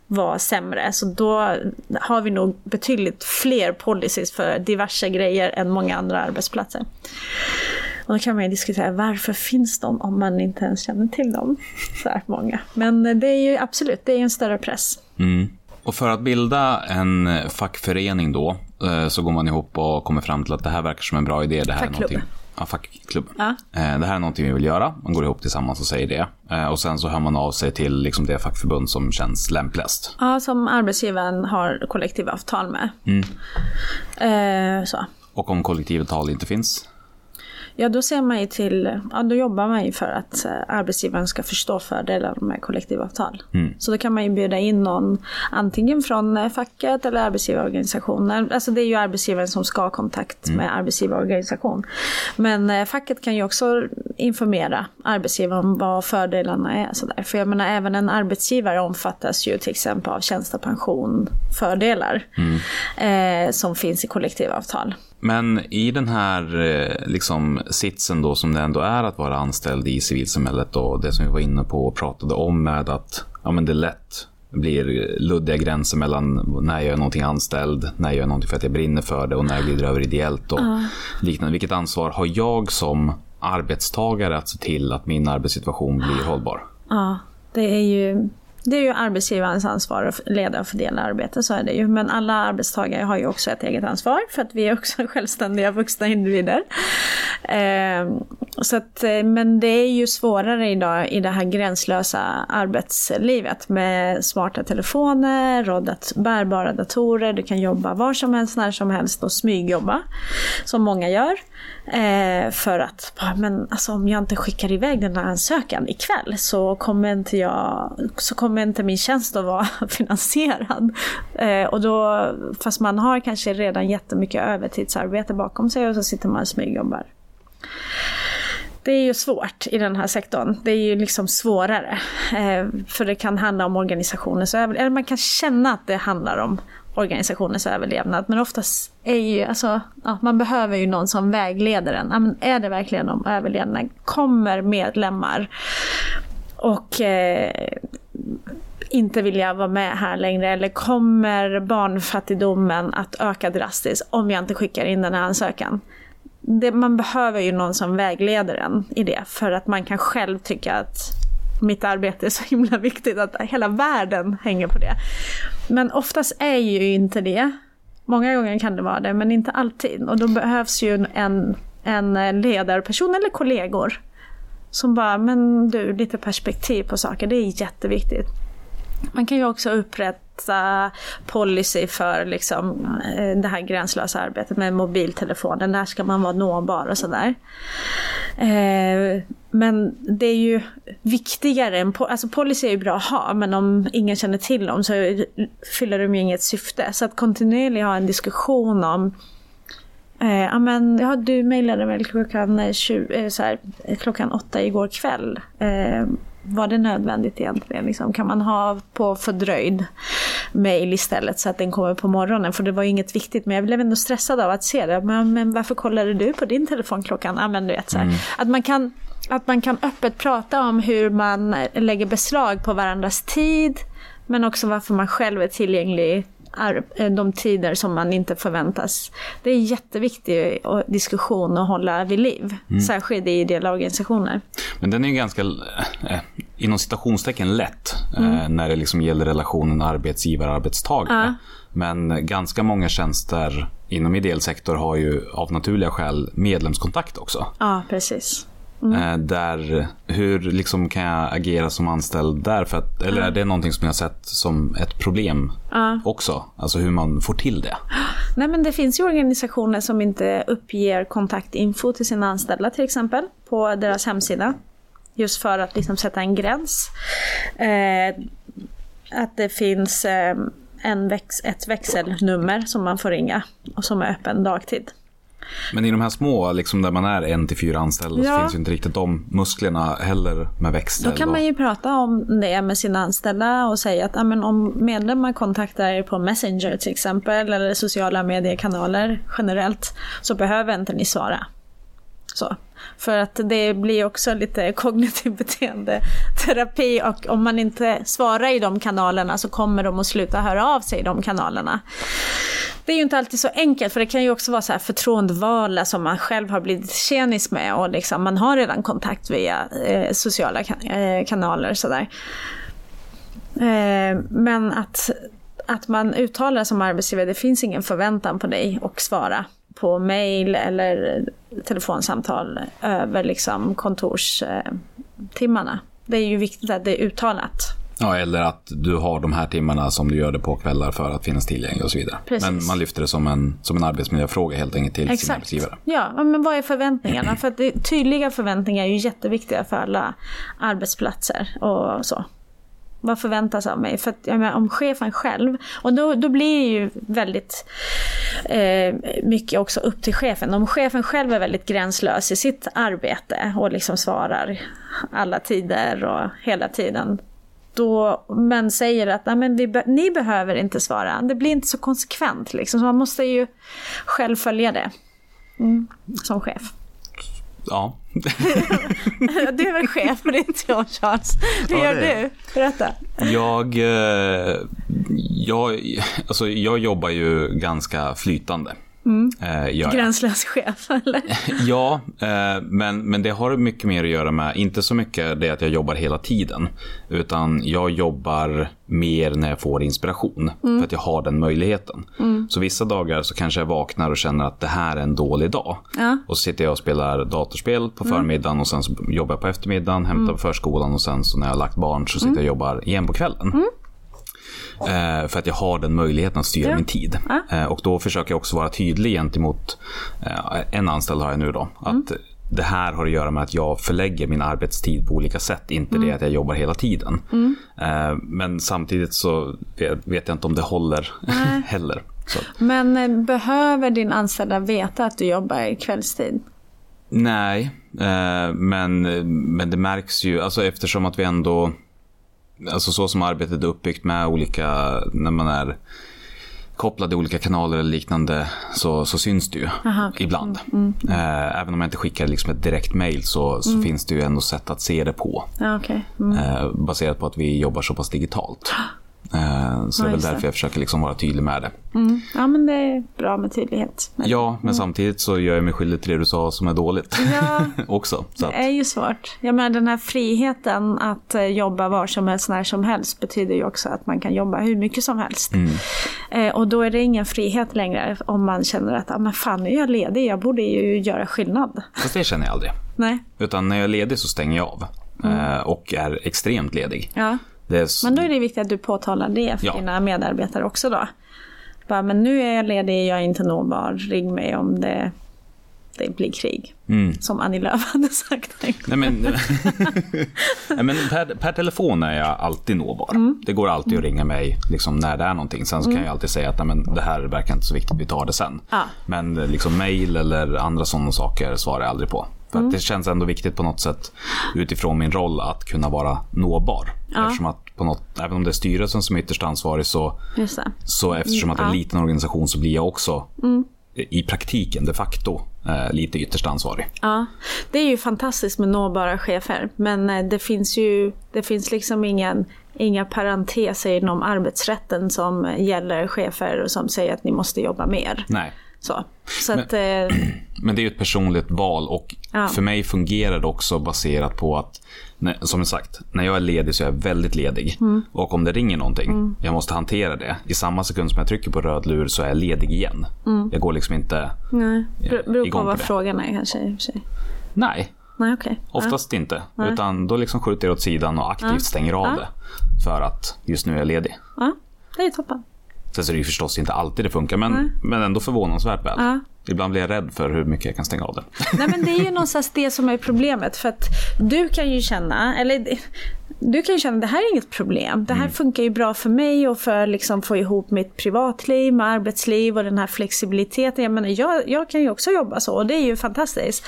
S6: vara sämre. Så då har vi nog betydligt fler policies för diverse grejer än många andra arbetsplatser. Och då kan man ju diskutera varför finns de om man inte ens känner till dem? Så här många. Men det är ju absolut, det är en större press.
S1: Mm. Och för att bilda en fackförening då, eh, så går man ihop och kommer fram till att det här verkar som en bra idé. Det här
S6: Fackklubb.
S1: är någonting, ja, fackklubb.
S6: Ja.
S1: Eh, Det här är någonting vi vill göra. Man går ihop tillsammans och säger det. Eh, Och sen så hör man av sig till liksom det fackförbund som känns lämpligast.
S6: Ja, som arbetsgivaren har kollektivavtal med. Eh, så.
S1: Och om kollektivavtal inte finns?
S6: Ja, då ser man ju till, ja då jobbar man ju för att eh, arbetsgivaren ska förstå fördelarna med kollektivavtal. Så då kan man ju bjuda in någon, antingen från eh, facket eller arbetsgivarorganisationen. Alltså det är ju arbetsgivaren som ska ha kontakt med arbetsgivarorganisation. Men eh, facket kan ju också informera arbetsgivaren om vad fördelarna är. Sådär. För jag menar, även en arbetsgivare omfattas ju till exempel av tjänstepension, fördelar eh, som finns i kollektivavtal.
S1: Men i den här eh, liksom, sitsen då som det ändå är att vara anställd i civilsamhället och det som vi var inne på och pratade om med att ja, men det lätt blir luddiga gränser mellan när jag gör någonting anställd, när jag gör någonting för att jag brinner för det och när jag glider över ideellt och liknande. Vilket ansvar har jag som arbetstagare att se till att min arbetssituation blir hållbar?
S6: Ja, det är ju, det är ju arbetsgivarens ansvar att leda och fördela arbete, så är det ju. Men alla arbetstagare har ju också ett eget ansvar för att vi är också självständiga vuxna individer. Eh, så att, eh, men det är ju svårare idag i det här gränslösa arbetslivet med smarta telefoner och dat- bärbara datorer. Du kan jobba var som helst, när som helst och smygjobba, som många gör. Eh, för att, men alltså, om jag inte skickar iväg den här ansökan ikväll så kommer inte, jag, så kommer inte min tjänst att vara finansierad. Eh, och då, fast man har kanske redan jättemycket övertidsarbete bakom sig och så sitter man och smygjobbar. Det är ju svårt i den här sektorn. Det är ju liksom svårare. Eh, för det kan handla om organisationens överlevnad. Eller man kan känna att det handlar om organisationens överlevnad. Men oftast är ju, alltså, ja, man behöver ju någon som vägleder en. Ja, men är det verkligen om överlevnad? Kommer medlemmar och eh, inte vilja vara med här längre? Eller kommer barnfattigdomen att öka drastiskt om jag inte skickar in den här ansökan? Det, man behöver ju någon som vägleder en i det för att man kan själv tycka att mitt arbete är så himla viktigt att hela världen hänger på det. Men oftast är ju inte det. Många gånger kan det vara det, men inte alltid. Och då behövs ju en, en ledarperson eller kollegor som bara, men du, lite perspektiv på saker, det är jätteviktigt. Man kan ju också upprätta policy för liksom, eh, det här gränslösa arbetet med mobiltelefonen. När ska man vara nåbar och sådär. Eh, men det är ju viktigare än... po- Alltså policy är ju bra att ha, men om ingen känner till dem så fyller de ju inget syfte. Så att kontinuerligt ha en diskussion om Eh, ja, men, ja, du mejlade väl klockan, eh, 20, eh, så här, eh, klockan åtta igår kväll. Eh, var det nödvändigt egentligen? Liksom? Kan man ha på fördröjd mejl istället så att den kommer på morgonen? För det var ju inget viktigt, men jag blev ändå stressad av att se det. Men, men varför kollade du på din telefon klockan? Ja, men du vet, så här. Att, man kan, att man kan öppet prata om hur man lägger beslag på varandras tid, men också varför man själv är tillgänglig eh, de tider som man inte förväntas. Det är en jätteviktig eh, diskussion att hålla vid liv, särskilt i ideella organisationer.
S1: Men den är ju ganska, eh, inom citationstecken, lätt eh, när det liksom gäller relationen arbetsgivare-arbetstagare. Men ganska många tjänster inom ideell sektor har ju av naturliga skäl medlemskontakt också.
S6: Ja, precis.
S1: Eh, där, hur liksom kan jag agera som anställd där? För att, eller är det någonting som jag har sett som ett problem också? Alltså hur man får till det.
S6: Nej, men det finns ju organisationer som inte uppger kontaktinfo till sina anställda till exempel på deras hemsida. Just för att liksom sätta en gräns. Eh, att det finns eh, en väx- ett växelnummer som man får ringa och som är öppen dagtid.
S1: Men i de här små, liksom där man är en till fyra anställda, så
S6: Ja.
S1: finns ju inte riktigt de musklerna heller med växel.
S6: Då kan
S1: och-
S6: man ju prata om det med sina anställda och säga att ja, men om medlemmar kontaktar er på Messenger till exempel eller sociala mediekanaler generellt så behöver inte ni svara. Så. För att det blir också lite kognitiv beteendeterapi och om man inte svarar i de kanalerna så kommer de att sluta höra av sig i de kanalerna. Det är ju inte alltid så enkelt för det kan ju också vara så här förtroendevalda som man själv har blivit tjenis med och liksom man har redan kontakt via eh, sociala kan- eh, kanaler sådär. Eh, men att, att man uttalar som arbetsgivare, det finns ingen förväntan på dig att svara på mail eller telefonsamtal över liksom kontorstimmarna. Det är ju viktigt att det är uttalat.
S1: Ja, eller att du har de här timmarna som du gör det på kvällar för att finnas tillgänglig och så vidare.
S6: Precis.
S1: Men man lyfter det som en, som en arbetsmiljöfråga helt enkelt till sin
S6: Exakt.
S1: arbetsgivare.
S6: Ja, men vad är förväntningarna? För det, tydliga förväntningar är ju jätteviktiga för alla arbetsplatser och så. Vad förväntas av mig? För att, jag menar, om chefen själv, och då, då blir det ju väldigt eh, mycket också upp till chefen. Om chefen själv är väldigt gränslös i sitt arbete och liksom svarar alla tider och hela tiden. Då, men säger att Nej, men vi be, ni behöver inte svara. Det blir inte så konsekvent. Liksom. Så man måste ju själv följa det. Mm, som chef.
S1: Ja,
S6: Du är väl chef, men det är inte jag Charles. Hur
S1: Ja,
S6: gör du? Berätta.
S1: jag, eh, jag, alltså jag jobbar ju ganska flytande. Eh, gör jag.
S6: Gränslös chef, eller?
S1: Ja, eh, men, men det har mycket mer att göra med, inte så mycket det att jag jobbar hela tiden, utan jag jobbar mer när jag får inspiration, för att jag har den möjligheten. Så vissa dagar så kanske jag vaknar och känner att det här är en dålig dag.
S6: Ja.
S1: Och så sitter jag och spelar datorspel på förmiddagen och sen så jobbar jag på eftermiddagen, hämtar på förskolan och sen så när jag har lagt barn så sitter jag och jobbar igen på kvällen. Eh, för att jag har den möjligheten att styra
S6: Ja.
S1: min tid. Eh, och då försöker jag också vara tydlig gentemot eh, en anställd har jag nu då. Att det här har att göra med att jag förlägger min arbetstid på olika sätt. Inte det att jag jobbar hela tiden. Eh, men samtidigt så vet, vet jag inte om det håller heller. Så,
S6: Men eh, behöver din anställda veta att du jobbar kvällstid?
S1: nej, eh, men, men det märks ju, alltså eftersom att vi ändå, alltså så som arbetet är uppbyggt med olika, när man är kopplade i olika kanaler eller liknande så, så syns det ju
S6: Aha, okej.
S1: ibland. Eh, även om jag inte skickar liksom ett direkt mail så, så finns det ju ändå sätt att se det på.
S6: Ja, okej. Mm.
S1: Eh, baserat på att vi jobbar så pass digitalt. Eh, så det är väl därför jag försöker liksom vara tydlig med det.
S6: Ja, men det är bra med tydlighet. Men
S1: Ja, men samtidigt så gör jag mig skyldig till det du sa som är dåligt.
S6: Ja.
S1: också. Så att,
S6: Det är ju svårt. Jag menar den här friheten att eh, jobba var som helst, när som helst betyder ju också att man kan jobba hur mycket som helst.
S1: Mm.
S6: Eh, och då är det ingen frihet längre om man känner att ah, men fan, nu är jag ledig, jag borde ju göra skillnad.
S1: fast det känner jag aldrig.
S6: Nej,
S1: Utan när jag är ledig så stänger jag av. Eh, och är extremt ledig.
S6: ja.
S1: Är,
S6: Men då är det viktigt att du påtalar det för
S1: Ja.
S6: dina medarbetare också då. Bara, men nu är jag ledig, jag är inte nåbar, ring mig om det, det blir krig.
S1: Mm.
S6: Som Annie Lööf hade sagt.
S1: Nej, men, Nej, men per, per telefon är jag alltid nåbar.
S6: Mm.
S1: Det går alltid att ringa mig liksom, när det är någonting. Sen så kan jag alltid säga att Nej, men, det här verkar inte så viktigt, vi tar det sen.
S6: Ja.
S1: Men liksom, mail eller andra sådana saker svarar jag aldrig på. För
S6: Mm.
S1: det känns ändå viktigt på något sätt utifrån min roll att kunna vara nåbar. Eftersom att på något, även om det är styrelsen som är ytterst ansvarig så, så eftersom att det är en liten organisation så blir jag också i praktiken de facto eh, lite ytterst ansvarig.
S6: Ja, det är ju fantastiskt med nåbara chefer. Men eh, det finns ju det finns liksom ingen, inga parenteser inom arbetsrätten som gäller chefer och som säger att ni måste jobba mer.
S1: Nej.
S6: Så, så att, eh,
S1: Men det är ju ett personligt val och
S6: Ja.
S1: för mig fungerar det också baserat på att, som sagt, när jag är ledig så är jag väldigt ledig.
S6: Mm.
S1: Och om det ringer någonting, jag måste hantera det. I samma sekund som jag trycker på röd lur så är jag ledig igen. Jag går liksom inte,
S6: nej, ber- beror på
S1: igång på
S6: vad
S1: det.
S6: frågan är kanske. i och för sig.
S1: nej,
S6: Nej, okej.
S1: oftast inte. Utan då liksom skjuter jag åt sidan och aktivt stänger av det. För att just nu är jag ledig.
S6: Ja, ja, det är toppen.
S1: Sen så är det ju förstås inte alltid det funkar, men, men ändå förvånansvärt väl.
S6: Ja.
S1: Ibland blir jag rädd för hur mycket jag kan stänga av det.
S6: Nej men det är ju någonstans det som är problemet. För att du kan ju känna, eller du kan känna att det här är inget problem. Det här
S1: Mm.
S6: funkar ju bra för mig och för att liksom få ihop mitt privatliv med arbetsliv och den här flexibiliteten. Jag menar, jag, jag kan ju också jobba så och det är ju fantastiskt.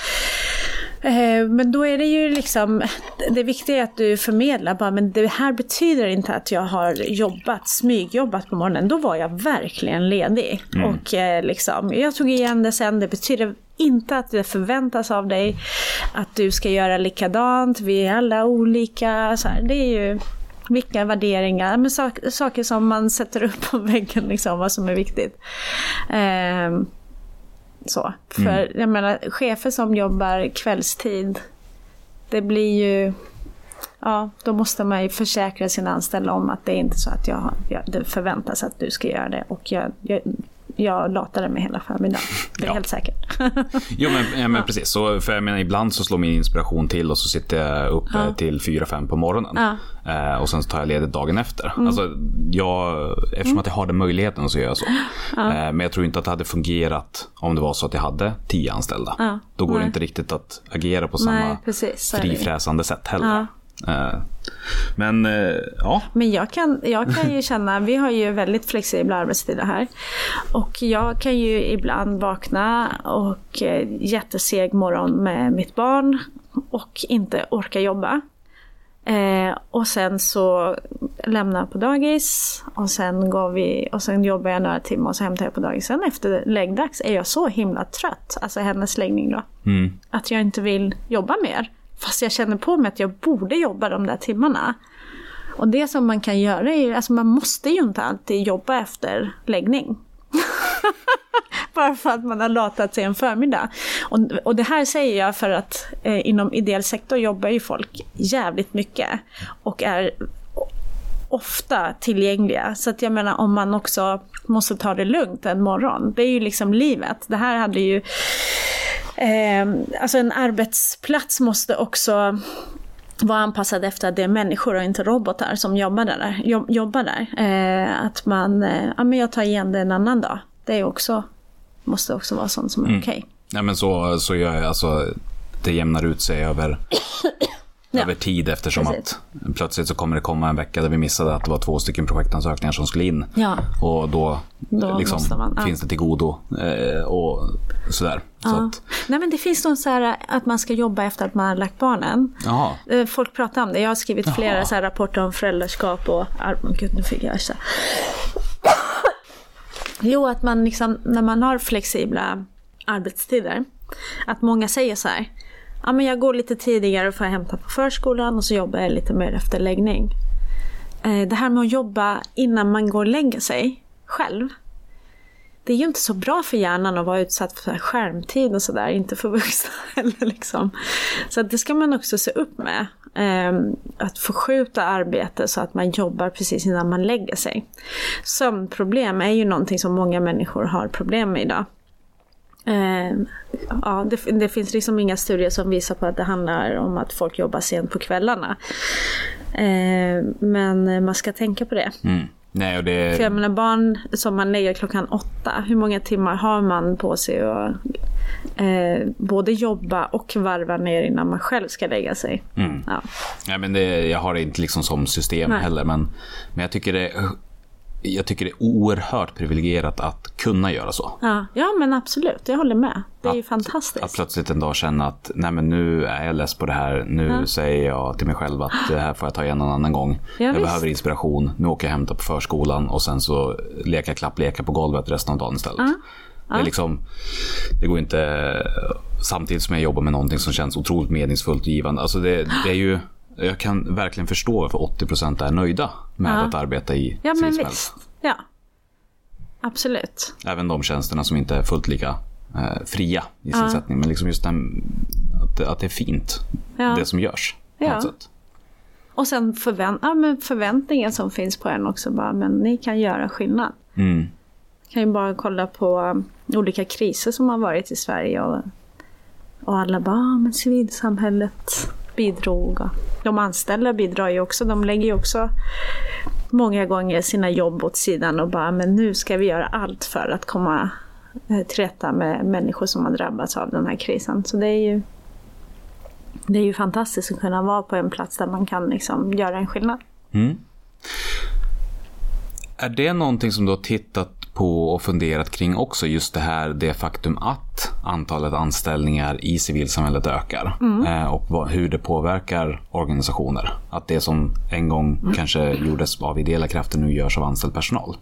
S6: Eh, Men då är det ju liksom, det viktiga är att du förmedlar bara, men det här betyder inte att jag har jobbat, smygjobbat på morgonen. Då var jag verkligen ledig. Och eh, liksom, jag tog igen det sen, det betyder inte att det förväntas av dig att du ska göra likadant, vi är alla olika. Så här. Det är ju vilka värderingar, men sak, saker som man sätter upp på väggen, liksom, vad som är viktigt. Ehm, så. För jag menar, chefer som jobbar kvällstid, det blir ju... Ja, då måste man ju försäkra sina anställda om att det är inte så att jag, jag, det förväntas att du ska göra det och jag, jag, jag latade mig hela förmiddagen. Det är
S1: Ja.
S6: helt säkert.
S1: Jo men, ja, men precis, så, för jag menar ibland så slår min inspiration till och så sitter jag uppe till 4-5 på morgonen. Eh, och sen tar jag ledigt dagen efter.
S6: Mm.
S1: Alltså, jag, eftersom att jag har den möjligheten så gör jag så. Eh, men jag tror inte att det hade fungerat om det var så att jag hade 10 anställda. Då går det
S6: Nej.
S1: inte riktigt att agera på samma
S6: Nej, precis, det
S1: frifräsande sätt heller. Eh, men eh, ja,
S6: Men jag kan, jag kan ju känna, vi har ju väldigt flexibla arbetstider här. Och jag kan ju ibland vakna och eh, jätteseg morgon med mitt barn och inte orka jobba. Eh, och sen så lämnar jag på dagis och sen, går vi, och sen jobbar jag några timmar och så hämtar jag på dagis. Sen efter läggdags är jag så himla trött, alltså hennes läggning då, att jag inte vill jobba mer. Fast jag känner på mig att jag borde jobba de där timmarna. Och det som man kan göra är ju, alltså man måste ju inte alltid jobba efter läggning. Bara för att man har latat sig en förmiddag. Och, och det här säger jag för att eh, inom ideell sektor jobbar ju folk jävligt mycket. Och är ofta tillgängliga. Så att jag menar om man också måste ta det lugnt en morgon. Det är ju liksom livet. Det här hade ju... Eh, alltså en arbetsplats måste också vara anpassad efter att det är människor och inte robotar som jobbar där. Jobb, jobbar där. Eh, att man, eh, ja men jag tar igen det en annan dag. Det är också, måste också vara sånt som är okej.
S1: Nej, men så, så gör jag alltså, det jämnar ut sig över,
S6: Ja.
S1: över tid eftersom
S6: Precis.
S1: att plötsligt så kommer det komma en vecka där vi missade att det var två stycken projektansökningar som skulle in.
S6: Ja.
S1: Och då,
S6: Då
S1: liksom,
S6: man, ja.
S1: finns det till godo eh, och sådär. Så
S6: Ja.
S1: att,
S6: Nej men det finns någon så här att man ska jobba efter att man har lagt barnen.
S1: jaha.
S6: Eh, Folk pratar om det. Jag har skrivit flera
S1: Jaha.
S6: så rapporter om föräldraskap och... men Gud, nu fick jag så. Jo, att man liksom, när man har flexibla arbetstider, att många säger så här. Ja, men jag går lite tidigare för att hämta på förskolan och så jobbar jag lite mer efter läggning. Eh, det här med att jobba innan man går och lägger sig själv. Det är ju inte så bra för hjärnan att vara utsatt för skärmtid och sådär, inte för vuxna heller. Liksom. Så att det ska man också se upp med. Ehm, att förskjuta arbete så att man jobbar precis innan man lägger sig. Sömnproblem är ju någonting som många människor har problem med idag. Ehm, ja, det, det finns liksom inga studier som visar på att det handlar om att folk jobbar sent på kvällarna. Ehm, men man ska tänka på det.
S1: Mm. Nej, och det,
S6: För jag menar barn som man lägger klockan åtta, hur många timmar har man på sig att eh, både jobba och varva ner innan man själv ska lägga sig?
S1: Mm.
S6: Ja.
S1: Nej, men det, jag har det inte liksom som system
S6: Nej.
S1: heller. Men, men jag, tycker det, jag tycker det är oerhört privilegierat att kunna göra så.
S6: Ja. ja men absolut, jag håller med. Det är ju
S1: Att-
S6: fantastiskt.
S1: Att plötsligt en dag känna att nej men nu är jag less på det här. Nu säger jag till mig själv att det här får jag ta igen en annan gång.
S6: Ja,
S1: jag
S6: visst.
S1: behöver inspiration. Nu åker jag och hämtar på förskolan och sen så leker jag klapplekar på golvet resten av dagen istället. Det, är liksom, det går inte samtidigt som jag jobbar med någonting som känns otroligt meningsfullt och givande. Alltså det, det är ju, jag kan verkligen förstå varför 80% är nöjda med att arbeta i
S6: Ja men visst. Ja. Absolut.
S1: Även de tjänsterna som inte är fullt lika eh, fria i sin
S6: Ja.
S1: sättning. Men liksom just den, att, att det är fint,
S6: Ja.
S1: det som görs.
S6: Ja. Och sen förvänt ja, men förväntningen som finns på en också. Bara, men ni kan göra skillnad.
S1: Mm.
S6: kan ju bara kolla på um, olika kriser som har varit i Sverige. Och, och alla bara, ah, men civilsamhället bidrog. De anställda bidrar ju också. De lägger ju också många gånger sina jobb åt sidan och bara, men nu ska vi göra allt för att komma eh, till rätta med människor som har drabbats av den här krisen. Så det är ju det är ju fantastiskt att kunna vara på en plats där man kan liksom göra en skillnad.
S1: Mm. Är det någonting som du har tittat på och funderat kring också? Just det här, det faktum att antalet anställningar i civilsamhället ökar. Eh, och vad, hur det påverkar organisationer. Att det som en gång kanske gjordes av ideella krafter nu görs av anställd personal.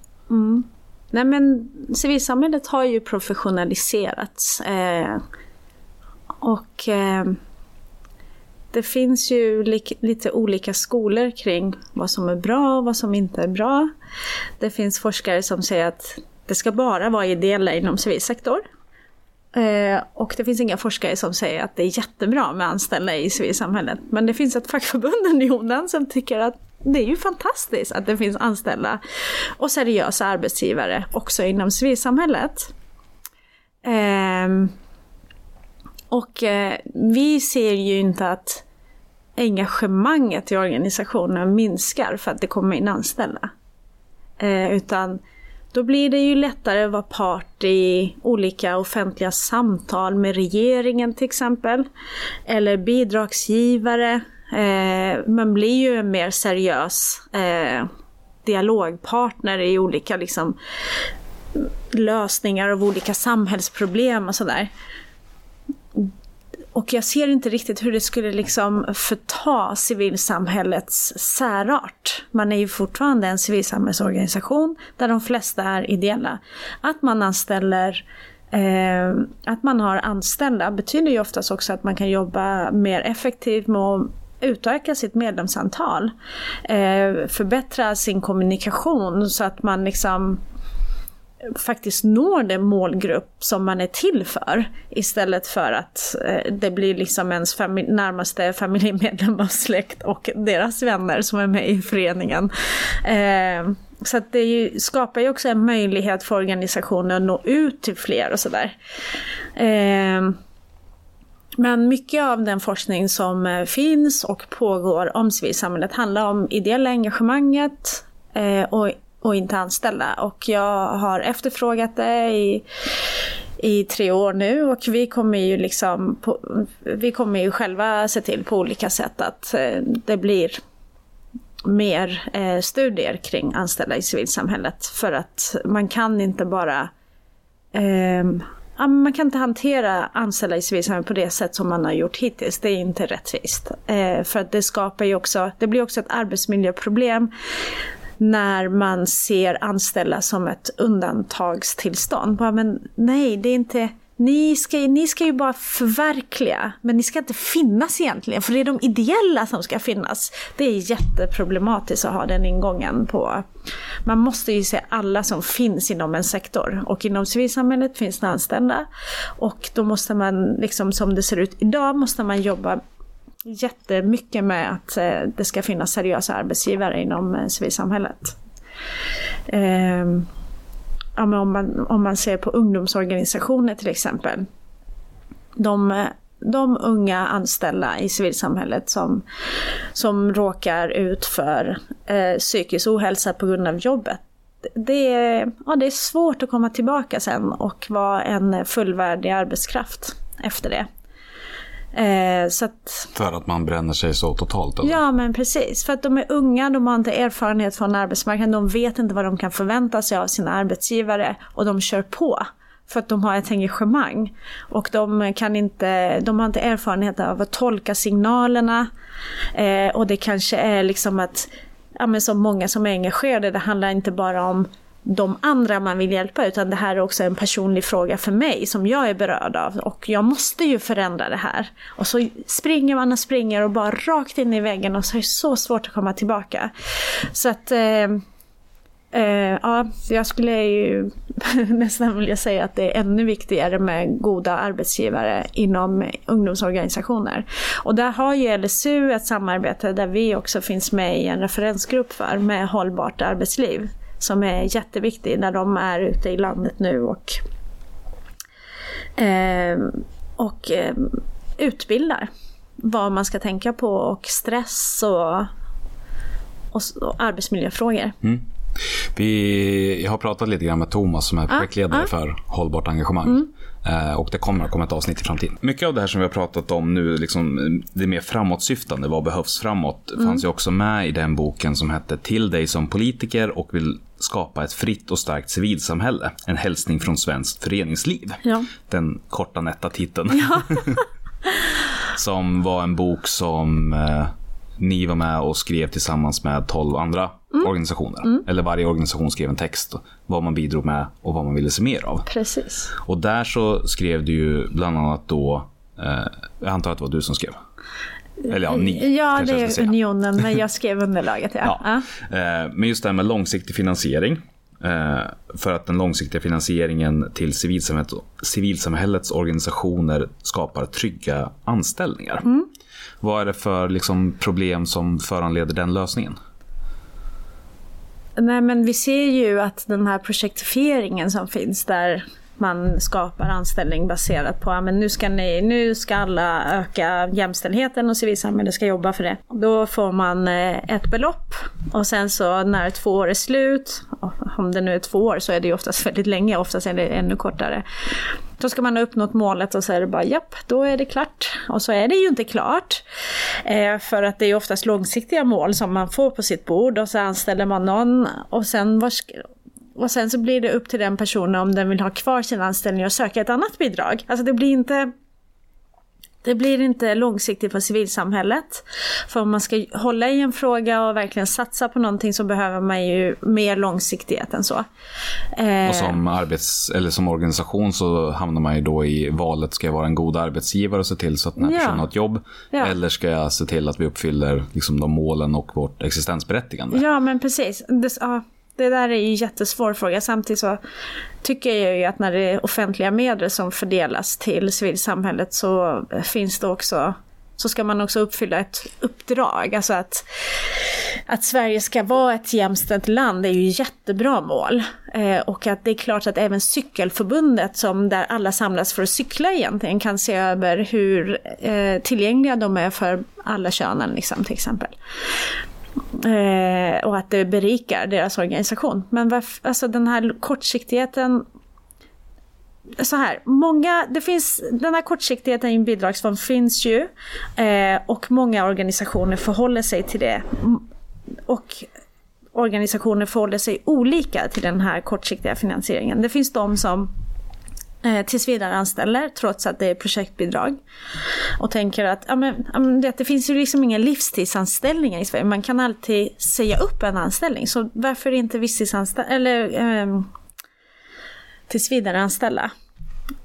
S6: Nej men civilsamhället har ju professionaliserats. Eh, och eh, det finns ju lite olika skolor kring vad som är bra och vad som inte är bra. Det finns forskare som säger att det ska bara vara ideella inom civilsektor. Eh, och det finns inga forskare som säger att det är jättebra med anställda i civilsamhället. Men det finns ett fackförbund, Unionen, som tycker att det är ju fantastiskt att det finns anställda och seriösa arbetsgivare också inom civilsamhället. Eh, och eh, vi ser ju inte att engagemanget i organisationen minskar för att det kommer in anställda. Eh, utan då blir det ju lättare att vara part i olika offentliga samtal med regeringen till exempel. Eller bidragsgivare. Eh, man blir ju en mer seriös eh, dialogpartner i olika liksom, lösningar av olika samhällsproblem och sådär. Och jag ser inte riktigt hur det skulle liksom förta civilsamhällets särart. Man är ju fortfarande en civilsamhällsorganisation där de flesta är ideella. Att man anställer eh, att man har anställda betyder ju oftast också att man kan jobba mer effektivt med att utöka sitt medlemsantal. Eh, förbättra sin kommunikation så att man liksom faktiskt når den målgrupp som man är till för. Istället för att eh, det blir liksom ens famil närmaste familjemedlem och släkt och deras vänner som är med i föreningen. Eh, så att det ju, skapar ju också en möjlighet för organisationen att nå ut till fler och sådär. Eh, men mycket av den forskning som eh, finns och pågår om civilsamhället handlar om ideella engagemanget eh, och och inte anställa. Och jag har efterfrågat det i, i tre år nu och vi kommer ju liksom på, vi kommer ju själva se till på olika sätt att eh, det blir mer eh, studier kring anställda i civilsamhället för att man kan inte bara eh, man kan inte hantera anställda i civilsamhället på det sätt som man har gjort hittills. Det är inte rättvist. Eh, för att det skapar ju också, det blir också ett arbetsmiljöproblem när man ser anställda som ett undantagstillstånd. Bara, men nej, det är inte... Ni ska, ni ska ju bara förverkliga, men ni ska inte finnas egentligen, för det är de ideella som ska finnas. Det är jätteproblematiskt att ha den ingången på... Man måste ju se alla som finns inom en sektor. Och inom civilsamhället finns det anställda. Och då måste man, liksom som det ser ut idag, måste man jobba jättemycket med att eh, det ska finnas seriösa arbetsgivare inom eh, civilsamhället. Ehm, ja, men om, man, om man ser på ungdomsorganisationer till exempel. De, de unga anställda i civilsamhället som, som råkar ut för eh, psykisk ohälsa på grund av jobbet. Det är, ja, det är svårt att komma tillbaka sen och vara en fullvärdig arbetskraft efter det.
S1: Eh, så att, för att man bränner sig så totalt? Eller?
S6: Ja, men precis. För att de är unga, de har inte erfarenhet från arbetsmarknaden, de vet inte vad de kan förvänta sig av sina arbetsgivare och de kör på. För att de har ett engagemang. Och de, kan inte, de har inte erfarenhet av att tolka signalerna. Eh, och det kanske är liksom att, ja men så många som är engagerade, det handlar inte bara om de andra man vill hjälpa utan det här är också en personlig fråga för mig som jag är berörd av och jag måste ju förändra det här. Och så springer man och springer och bara rakt in i väggen och så är det så svårt att komma tillbaka. Så att eh, eh, ja, jag skulle ju nästan vilja säga att det är ännu viktigare med goda arbetsgivare inom ungdomsorganisationer. Och där har ju LSU ett samarbete där vi också finns med i en referensgrupp för med hållbart arbetsliv som är jätteviktig när de är ute i landet nu och, eh, och eh, utbildar vad man ska tänka på och stress och, och, och arbetsmiljöfrågor. Mm.
S1: Vi, jag har pratat lite grann med Thomas som är projektledare ah, ah. för Hållbart engagemang. Mm. Eh, och det kommer att komma ett avsnitt i framtiden. Mycket av det här som vi har pratat om nu, liksom, det mer framåtsyftande, vad behövs framåt, mm. fanns ju också med i den boken som hette Till dig som politiker och vill skapa ett fritt och starkt civilsamhälle. En hälsning från svenskt föreningsliv. Ja. Den korta nätta titeln. Ja. som var en bok som eh, ni var med och skrev tillsammans med tolv andra mm. organisationer. Mm. Eller varje organisation skrev en text, vad man bidrog med och vad man ville se mer av.
S6: Precis.
S1: Och där så skrev du ju bland annat då, eh, jag antar att det var du som skrev? Eller ja, ni.
S6: Ja, det är unionen, men jag skrev underlaget. Ja. ja.
S1: Eh, men just det här med långsiktig finansiering. Eh, för att den långsiktiga finansieringen till civilsamhället, civilsamhällets organisationer skapar trygga anställningar. Mm. Vad är det för liksom, problem som föranleder den lösningen?
S6: Nej men vi ser ju att den här projektifieringen som finns där man skapar anställning baserat på att nu ska, ni, nu ska alla öka jämställdheten och civilsamhället ska jobba för det. Då får man eh, ett belopp och sen så när två år är slut, om det nu är två år så är det ju oftast väldigt länge, oftast är det ännu kortare. Då ska man ha uppnått målet och så är det bara japp, då är det klart. Och så är det ju inte klart. Eh, för att det är oftast långsiktiga mål som man får på sitt bord och så anställer man någon och sen var, och sen så blir det upp till den personen om den vill ha kvar sin anställning och söka ett annat bidrag. Alltså det blir inte det blir inte långsiktigt för civilsamhället. För om man ska hålla i en fråga och verkligen satsa på någonting så behöver man ju mer långsiktighet än så.
S1: Eh, och som, arbets, eller som organisation så hamnar man ju då i valet, ska jag vara en god arbetsgivare och se till så att den här ja. personen har ett jobb? Ja. Eller ska jag se till att vi uppfyller liksom, de målen och vårt existensberättigande?
S6: Ja men precis. Det, ja det där är ju en jättesvår fråga. Samtidigt så tycker jag ju att när det är offentliga medel som fördelas till civilsamhället så finns det också så ska man också uppfylla ett uppdrag. Alltså att, att Sverige ska vara ett jämställt land är ju jättebra mål. Eh, och att det är klart att även cykelförbundet, som där alla samlas för att cykla egentligen, kan se över hur eh, tillgängliga de är för alla könen liksom, till exempel. Eh, och att det berikar deras organisation. Men varf, alltså den här kortsiktigheten så här, många, det finns, den här kortsiktigheten i en bidragsform finns ju eh, och många organisationer förhåller sig till det. Och organisationer förhåller sig olika till den här kortsiktiga finansieringen. Det finns de som eh, tills vidare anställer trots att det är projektbidrag. Och tänker att ja, men, ja, men det, det, finns ju liksom inga livstidsanställningar i Sverige. Man kan alltid säga upp en anställning. Så varför inte visstidsanställa, eller eh, tills vidare anställa?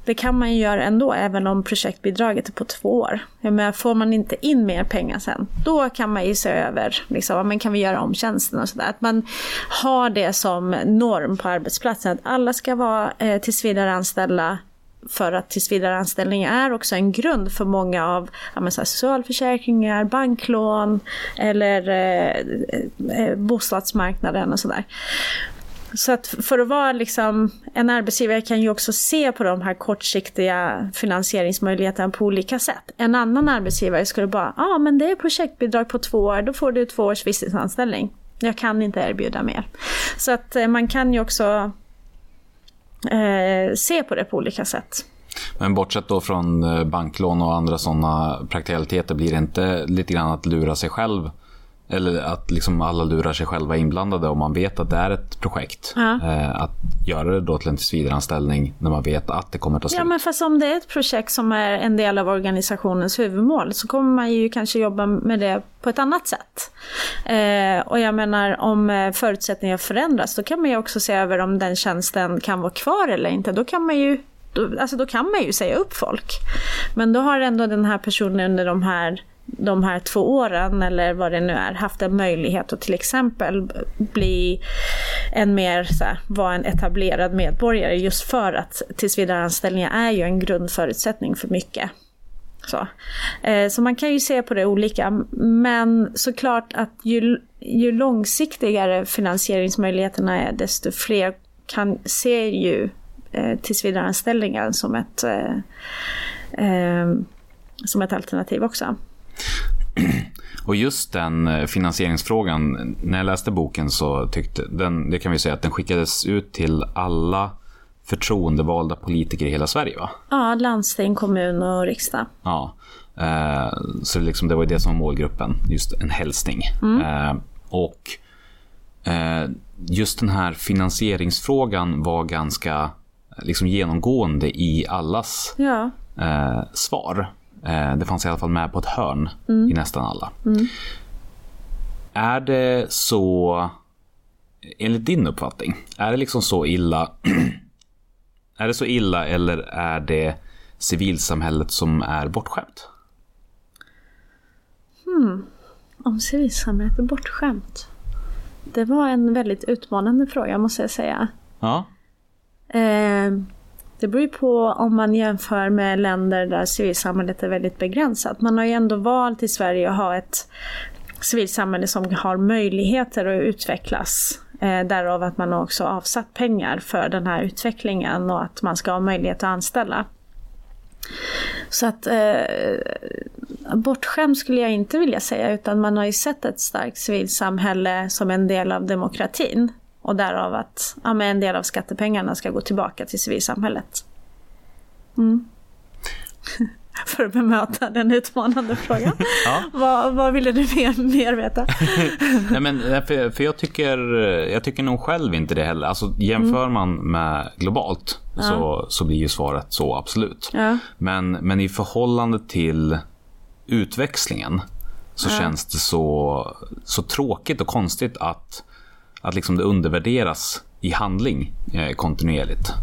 S6: Det kan man ju göra ändå, även om projektbidraget är på två år. Men får man inte in mer pengar sen, då kan man ju se över, liksom, men kan vi göra om tjänsten och sådär. Att man har det som norm på arbetsplatsen, att alla ska vara eh, tillsvidareanställda för att tillsvidareanställning är också en grund för många av ja, så här, socialförsäkringar, banklån eller eh, eh bostadsmarknaden och sådär. Så att för att vara liksom, en arbetsgivare kan ju också se på de här kortsiktiga finansieringsmöjligheterna på olika sätt. En annan arbetsgivare skulle bara, ja ah, men det är projektbidrag på två år, då får du två års visstidsanställning. Jag kan inte erbjuda mer. Så att eh, man kan ju också eh, se på det på olika sätt.
S1: Men bortsett då från eh, banklån och andra sådana praktikaliteter, blir det inte lite grann att lura sig själv eller att liksom alla lurar sig själva inblandade om man vet att det är ett projekt. Ja. Eh, att göra det då till en tillsvidareanställning när man vet att det kommer att ta slut.
S6: Ja men fast om det är ett projekt som är en del av organisationens huvudmål så kommer man ju kanske jobba med det på ett annat sätt. Eh, och jag menar om eh, förutsättningar förändras då kan man ju också se över om den tjänsten kan vara kvar eller inte. Då kan man ju alltså då kan man ju säga upp folk. Men då har ändå den här personen under de här de här två åren eller vad det nu är haft en möjlighet att till exempel bli en mer, så här, vara en etablerad medborgare just för att tillsvidareanställningar är ju en grundförutsättning för mycket. Så. Eh, så man kan ju se på det olika, men såklart att ju, ju långsiktigare finansieringsmöjligheterna är desto fler kan, se ju eh, tillsvidareanställningar som ett, eh, eh, som ett alternativ också.
S1: Och just den eh, finansieringsfrågan, när jag läste boken så tyckte den, det kan vi säga att den skickades ut till alla förtroendevalda politiker i hela Sverige va?
S6: Ja, landsting, kommun och riksdag.
S1: Ja, eh, så liksom, det var det som var målgruppen, just en hälsning. Mm. Eh, och eh, just den här finansieringsfrågan var ganska liksom, genomgående i allas
S6: ja.
S1: Eh, svar. Eh, det fanns i alla fall med på ett hörn mm. i nästan alla.
S6: Mm.
S1: Är det så, enligt din uppfattning, är det liksom så illa? är det så illa eller är det civilsamhället som är bortskämt?
S6: Hmm. Om civilsamhället är bortskämt? Det var en väldigt utmanande fråga måste jag säga.
S1: Ja.
S6: Eh, det beror ju på om man jämför med länder där civilsamhället är väldigt begränsat. Man har ju ändå valt i Sverige att ha ett civilsamhälle som har möjligheter att utvecklas Eh, därav att man också avsatt pengar för den här utvecklingen och att man ska ha möjlighet att anställa. Så att eh, bortskämd skulle jag inte vilja säga utan man har ju sett ett starkt civilsamhälle som en del av demokratin. Och därav att ja, en del av skattepengarna ska gå tillbaka till civilsamhället. Mm. För att bemöta den utmanande frågan. ja. vad, vad ville du mer, mer veta?
S1: Nej, men, för, för jag, tycker, jag tycker nog själv inte det heller. Alltså, jämför mm. man med globalt ja. så, så blir ju svaret så absolut. Ja. Men, men i förhållande till utväxlingen så känns det så, så tråkigt och konstigt att, att liksom det undervärderas i handling eh, kontinuerligt.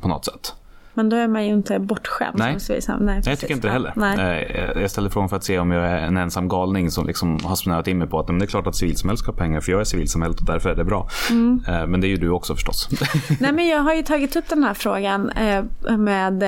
S1: På något sätt.
S6: Men då är man ju inte bortskämd.
S1: Nej, som Nej, Nej jag tycker inte det heller. Nej. Eh, jag ställer frågan för att se om jag är en ensam galning som liksom har snöat in mig på att men det är klart att civilsamhället ska ha pengar för jag är civilsamhället och därför är det bra. Mm. Eh, men det är ju du också förstås.
S6: Nej men jag har ju tagit upp den här frågan eh, med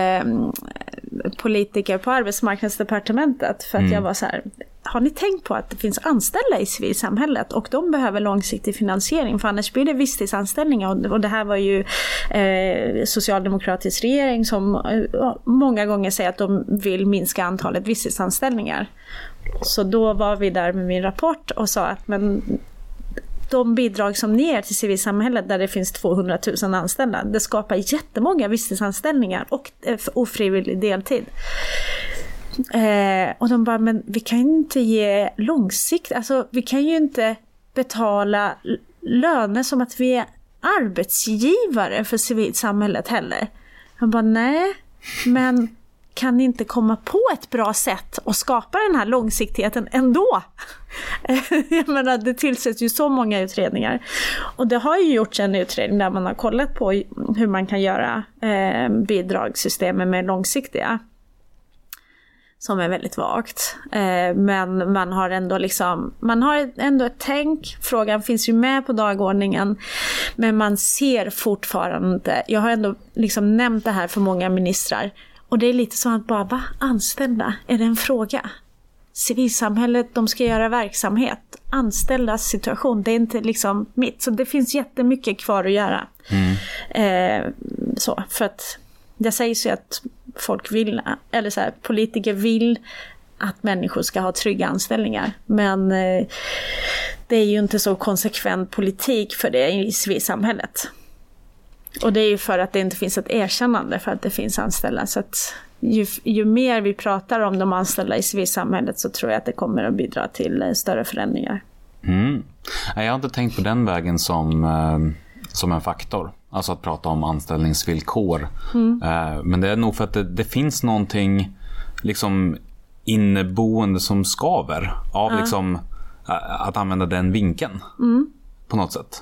S6: politiker på arbetsmarknadsdepartementet för att mm. jag var så här, har ni tänkt på att det finns anställda i civilsamhället och de behöver långsiktig finansiering för annars blir det visstidsanställningar och det här var ju eh, socialdemokratisk regering som eh, många gånger säger att de vill minska antalet visstidsanställningar. Så då var vi där med min rapport och sa att men de bidrag som ni ger till civilsamhället där det finns 200 000 anställda, det skapar jättemånga visstidsanställningar och eh, ofrivillig deltid. Eh, och de bara, men vi kan ju inte ge långsikt, alltså vi kan ju inte betala löner som att vi är arbetsgivare för civilsamhället heller. Han bara, nej, men kan ni inte komma på ett bra sätt att skapa den här långsiktigheten ändå? Jag menar, det tillsätts ju så många utredningar. Och det har ju gjorts en utredning där man har kollat på hur man kan göra eh, bidragssystemen mer långsiktiga som är väldigt vagt. Eh, men man har ändå liksom, man har ändå ett tänk, frågan finns ju med på dagordningen, men man ser fortfarande jag har ändå liksom nämnt det här för många ministrar, och det är lite som att bara, va? Anställda? Är det en fråga? Civilsamhället, de ska göra verksamhet. Anställdas situation, det är inte liksom mitt. Så det finns jättemycket kvar att göra. Mm. Eh, så, för att det sägs ju att folk vill, eller så här, politiker vill att människor ska ha trygga anställningar. Men eh, det är ju inte så konsekvent politik för det i civilsamhället. Och det är ju för att det inte finns ett erkännande för att det finns anställda. Så att ju, ju mer vi pratar om de anställda i civilsamhället så tror jag att det kommer att bidra till eh, större förändringar.
S1: Mm. Jag har inte tänkt på den vägen som, eh, som en faktor. Alltså att prata om anställningsvillkor. Mm. Eh, men det är nog för att det, det, finns någonting liksom inneboende som skaver av ja. liksom, att använda den vinkeln. Mm. På något sätt.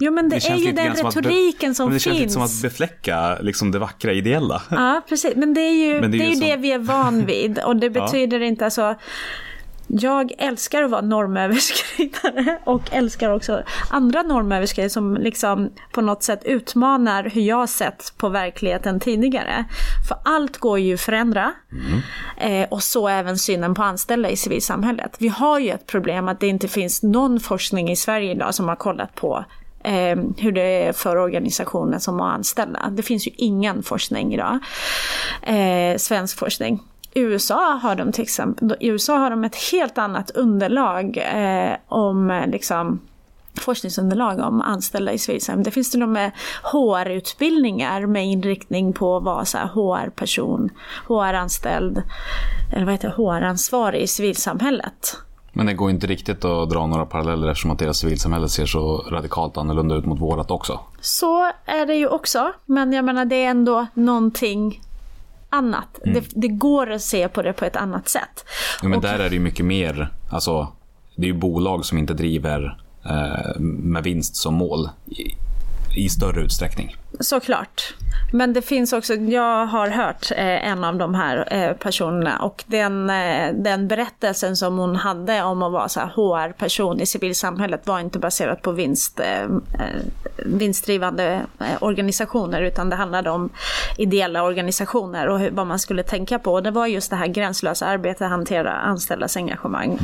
S6: Jo men det, det är ju den retoriken som finns.
S1: Det känns lite som att befläcka liksom det vackra ideella.
S6: Ja precis, men det är ju det, är det, är ju det vi är van vid. Och det betyder ja. inte alltså jag älskar att vara normöverskridare och älskar också andra normöverskridare som liksom på något sätt utmanar hur jag sett på verkligheten tidigare. För allt går ju att förändra mm. eh, och så även synen på anställda i civilsamhället. Vi har ju ett problem att det inte finns någon forskning i Sverige idag som har kollat på eh, hur det är för organisationer som har anställda. Det finns ju ingen forskning idag, eh, svensk forskning. I USA har de till exempel, i USA har de ett helt annat underlag eh, om liksom forskningsunderlag om anställda i civilsamhället. Det finns till och med HR-utbildningar med inriktning på att vara HR-person, HR-anställd, eller vad heter HR-ansvarig i civilsamhället.
S1: Men det går inte riktigt att dra några paralleller eftersom att deras civilsamhälle ser så radikalt annorlunda ut mot vårat också.
S6: Så är det ju också, men jag menar det är ändå någonting annat. Mm. Det, det, går att se på det på ett annat sätt.
S1: Ja, men och, där är det ju mycket mer, alltså det är ju bolag som inte driver eh, med vinst som mål i, i större utsträckning.
S6: Såklart. Men det finns också, jag har hört eh, en av de här eh, personerna och den, eh, den berättelsen som hon hade om att vara så HR-person i civilsamhället var inte baserat på vinst, eh, eh, vinstdrivande eh, organisationer utan det handlade om ideella organisationer och hur, vad man skulle tänka på. Och det var just det här gränslösa arbetet, hantera anställdas engagemang.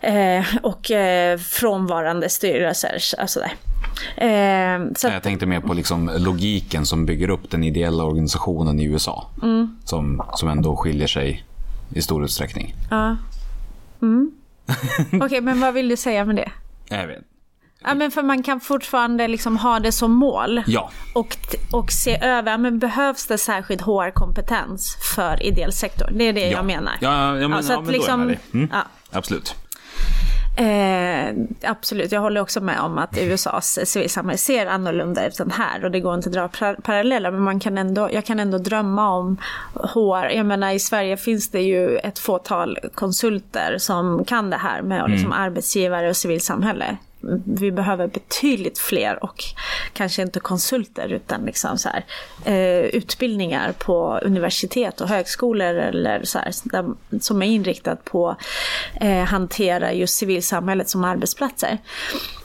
S6: Eh, och frånvarande styrelser. Alltså där. Eh, så att,
S1: Jag tänkte mer på liksom logiken som bygger upp den ideella organisationen i USA.
S6: Mm.
S1: Som, som ändå skiljer sig i stor utsträckning.
S6: ja. Mm. Okej, men vad vill du säga med det?
S1: Jag vet.
S6: Ja, men för man kan fortfarande liksom ha det som mål.
S1: Ja,
S6: Och, och se över, men behövs det särskild HR-kompetens för ideell sektor? Det är det
S1: ja.
S6: jag menar.
S1: Ja, ja, men,
S6: så
S1: ja,
S6: att
S1: men
S6: liksom-.
S1: Mm.
S6: ja.
S1: Absolut.
S6: Eh, absolut, jag håller också med om att USAs civilsamhälle ser annorlunda ut än här och det går inte att dra par- paralleller men man kan ändå, jag kan ändå drömma om HR. Jag menar i Sverige finns det ju ett fåtal konsulter som kan det här med liksom arbetsgivare och civilsamhälle. Vi behöver betydligt fler och kanske inte konsulter utan liksom så här, eh, utbildningar på universitet och högskolor eller så här, där, som är inriktat på eh, hantera just civilsamhället som arbetsplatser.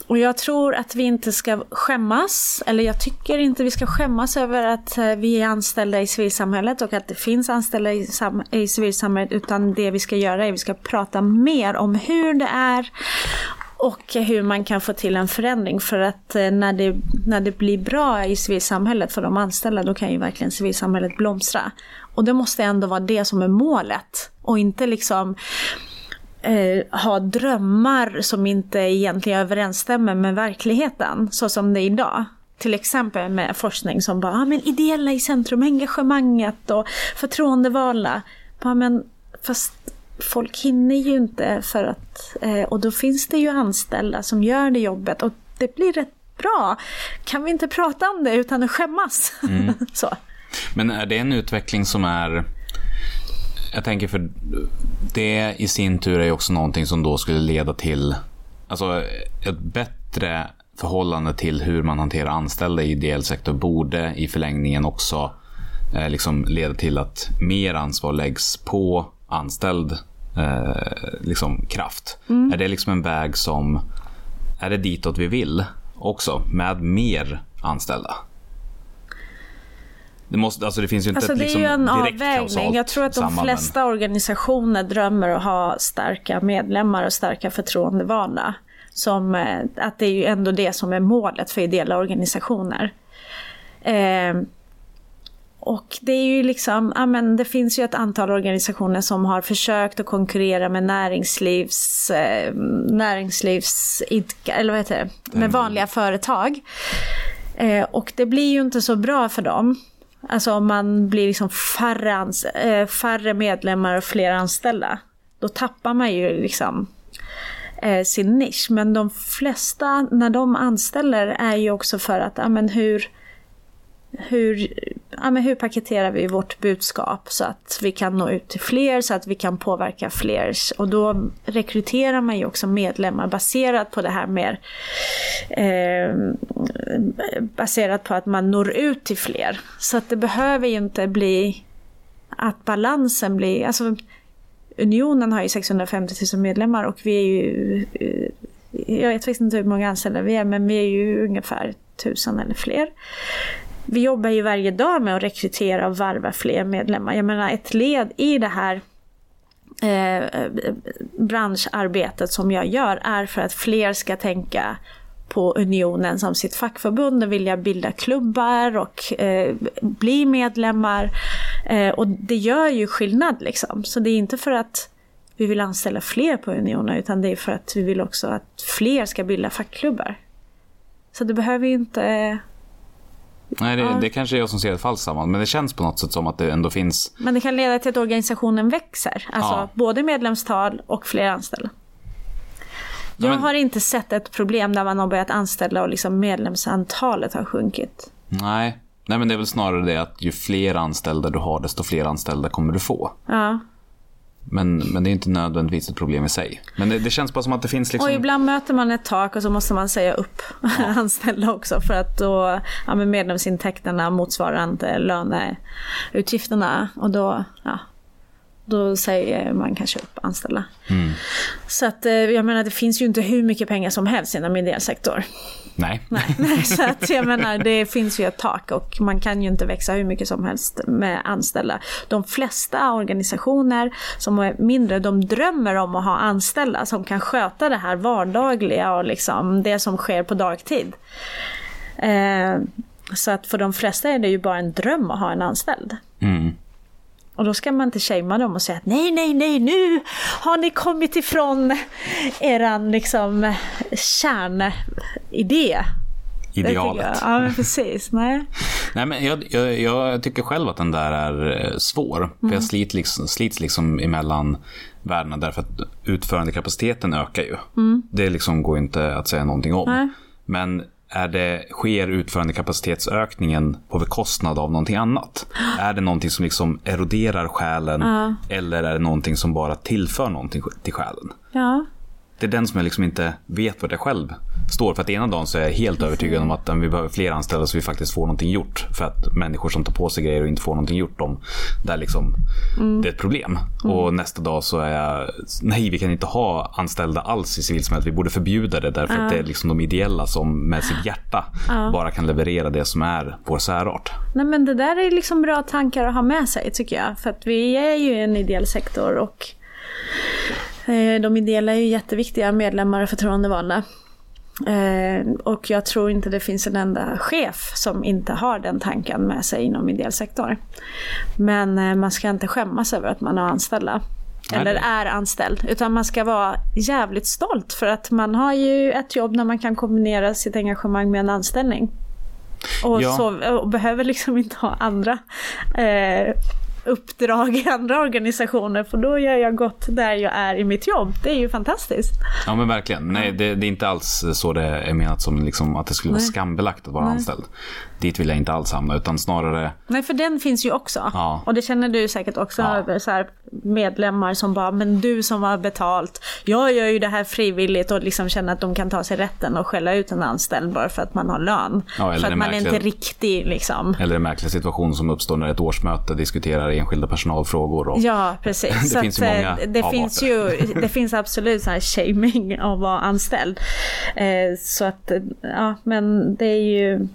S6: Och jag tror att vi inte ska skämmas, eller jag tycker inte vi ska skämmas över att eh, vi är anställda i civilsamhället och att det finns anställda i, sam- i civilsamhället, utan det vi ska göra är att vi ska prata mer om hur det är och hur man kan få till en förändring. För att eh, när det, när det blir bra i civilsamhället för de anställda, då kan ju verkligen civilsamhället blomstra. Och det måste ändå vara det som är målet. Och inte liksom eh, ha drömmar som inte egentligen överensstämmer med verkligheten, så som det är idag. Till exempel med forskning som bara, ah, men ideella i centrum, engagemanget och förtroendevalda. Bara, men fast folk hinner ju inte för att, eh, och då finns det ju anställda som gör det jobbet och det blir rätt bra. Kan vi inte prata om det utan att skämmas? så.
S1: Men är det en utveckling som är... Jag tänker för det i sin tur är ju också någonting som då skulle leda till alltså ett bättre förhållande till hur man hanterar anställda i ideell sektor borde i förlängningen också eh, liksom leda till att mer ansvar läggs på anställd eh, liksom kraft. Är det liksom en väg som, är det ditåt vi vill också med mer anställda? Det, måste, alltså det finns ju inte
S6: Alltså
S1: ett
S6: det är
S1: liksom
S6: ju en avvägning. Jag tror att de
S1: samband, men-
S6: flesta organisationer drömmer att ha starka medlemmar och starka förtroendevalda. Som, eh, att det är ju ändå det som är målet för ideella organisationer. Eh, och det är ju liksom, ja men det finns ju ett antal organisationer som har försökt att konkurrera med näringslivs, eh, näringslivs, eller vad heter det, med vanliga företag. Eh, och det blir ju inte så bra för dem. Alltså om man blir liksom färre, ans- eh, färre medlemmar och fler anställda. Då tappar man ju liksom eh, sin nisch. Men de flesta, när de anställer, är ju också för att, ja men hur, hur, ja, men hur paketerar vi vårt budskap så att vi kan nå ut till fler, så att vi kan påverka fler. Och då rekryterar man ju också medlemmar baserat på det här mer eh, baserat på att man når ut till fler. Så att det behöver ju inte bli att balansen blir, alltså Unionen har ju 650 000 medlemmar och vi är ju, eh, jag vet faktiskt inte hur många anställda vi är, men vi är ju ungefär tusen eller fler. Vi jobbar ju varje dag med att rekrytera och varva fler medlemmar. Jag menar ett led i det här eh, branscharbetet som jag gör är för att fler ska tänka på Unionen som sitt fackförbund och vilja bilda klubbar och eh, bli medlemmar. Eh, och det gör ju skillnad liksom. Så det är inte för att vi vill anställa fler på Unionen utan det är för att vi vill också att fler ska bilda fackklubbar. Så det behöver ju inte...
S1: Eh, Nej, det, det kanske är jag som ser ett falskt samband, men det känns på något sätt som att det ändå finns...
S6: Men det kan leda till att organisationen växer. Alltså
S1: Ja.
S6: både medlemstal och fler anställda. Jag
S1: men-
S6: har inte sett ett problem där man har börjat anställa och liksom medlemsantalet har sjunkit.
S1: Nej. Nej, men det är väl snarare det att ju fler anställda du har, desto fler anställda kommer du få.
S6: Ja.
S1: Men, men det är inte nödvändigtvis ett problem i sig. Men det, det känns bara som att det finns liksom...
S6: Och ibland möter man ett tak och så måste man säga upp anställda också för att då ja, men medlemsintäkterna motsvarar inte löneutgifterna och då, ja, då säger man kanske upp anställda. Så att eh, jag menar det finns ju inte hur mycket pengar som helst inom ideell sektor.
S1: Nej.
S6: Nej, så att jag menar, det finns ju ett tak och man kan ju inte växa hur mycket som helst med anställda. De flesta organisationer som är mindre, de drömmer om att ha anställda som kan sköta det här vardagliga och liksom det som sker på dagtid. Eh, så att för de flesta är det ju bara en dröm att ha en anställd.
S1: Mm.
S6: Och då ska man inte shamea dem och säga att nej, nej, nej, nu har ni kommit ifrån eran liksom kärnidé.
S1: Idealet.
S6: Ja, men precis. Nej.
S1: Nej, men jag, jag, jag tycker själv att den där är eh, svår. För jag slits liksom, slits liksom emellan världarna därför att utförandekapaciteten ökar ju. Det liksom går inte att säga någonting om.
S6: Nej.
S1: Men är det, sker utförandekapacitetsökningen på bekostnad av någonting annat? Är det någonting som liksom eroderar själen eller är det någonting som bara tillför någonting till själen?
S6: Ja.
S1: Det är den som jag liksom inte vet vad jag själv står för. Att ena dagen så är jag helt övertygad om att vi behöver fler anställda så vi faktiskt får någonting gjort. För att människor som tar på sig grejer och inte får någonting gjort, de, där liksom, det är ett problem. Och nästa dag så är jag, nej vi kan inte ha anställda alls i civilsamhället. Vi borde förbjuda det därför att det är liksom de ideella som med sitt hjärta bara kan leverera det som är vår särart.
S6: Nej men det där är liksom bra tankar att ha med sig tycker jag. För att vi är ju en ideell sektor och de ideella är ju jätteviktiga medlemmar och förtroendevalda. Eh, och jag tror inte det finns en enda chef som inte har den tanken med sig inom ideell sektor. Men eh, man ska inte skämmas över att man har anställda.
S1: Nej,
S6: Eller är anställd. Utan man ska vara jävligt stolt för att man har ju ett jobb när man kan kombinera sitt engagemang med en anställning. Och,
S1: Ja.
S6: så, och behöver liksom inte ha andra eh, uppdrag i andra organisationer för då gör jag gott där jag är i mitt jobb. Det är ju fantastiskt.
S1: Ja men verkligen. Nej, det, det är inte alls så det är menat som liksom att det skulle vara
S6: Nej.
S1: skambelagt att vara
S6: Nej.
S1: anställd. Dit vill jag inte alls hamna, utan snarare
S6: Nej, för den finns ju också.
S1: Ja.
S6: Och det känner du säkert också
S1: Ja.
S6: över så medlemmar som bara, men du som har betalt, jag gör ju det här frivilligt och liksom känner att de kan ta sig rätten och skälla ut en anställd bara för att man har lön.
S1: Ja,
S6: för att man är inte riktig liksom.
S1: Eller en märklig situation som uppstår när ett årsmöte diskuterar enskilda personalfrågor. Och,
S6: Ja, precis.
S1: Det finns ju
S6: att,
S1: många
S6: eh, det
S1: avarter.
S6: finns ju Det finns absolut så här shaming av att vara anställd. Eh, så att, eh, ja, men det är ju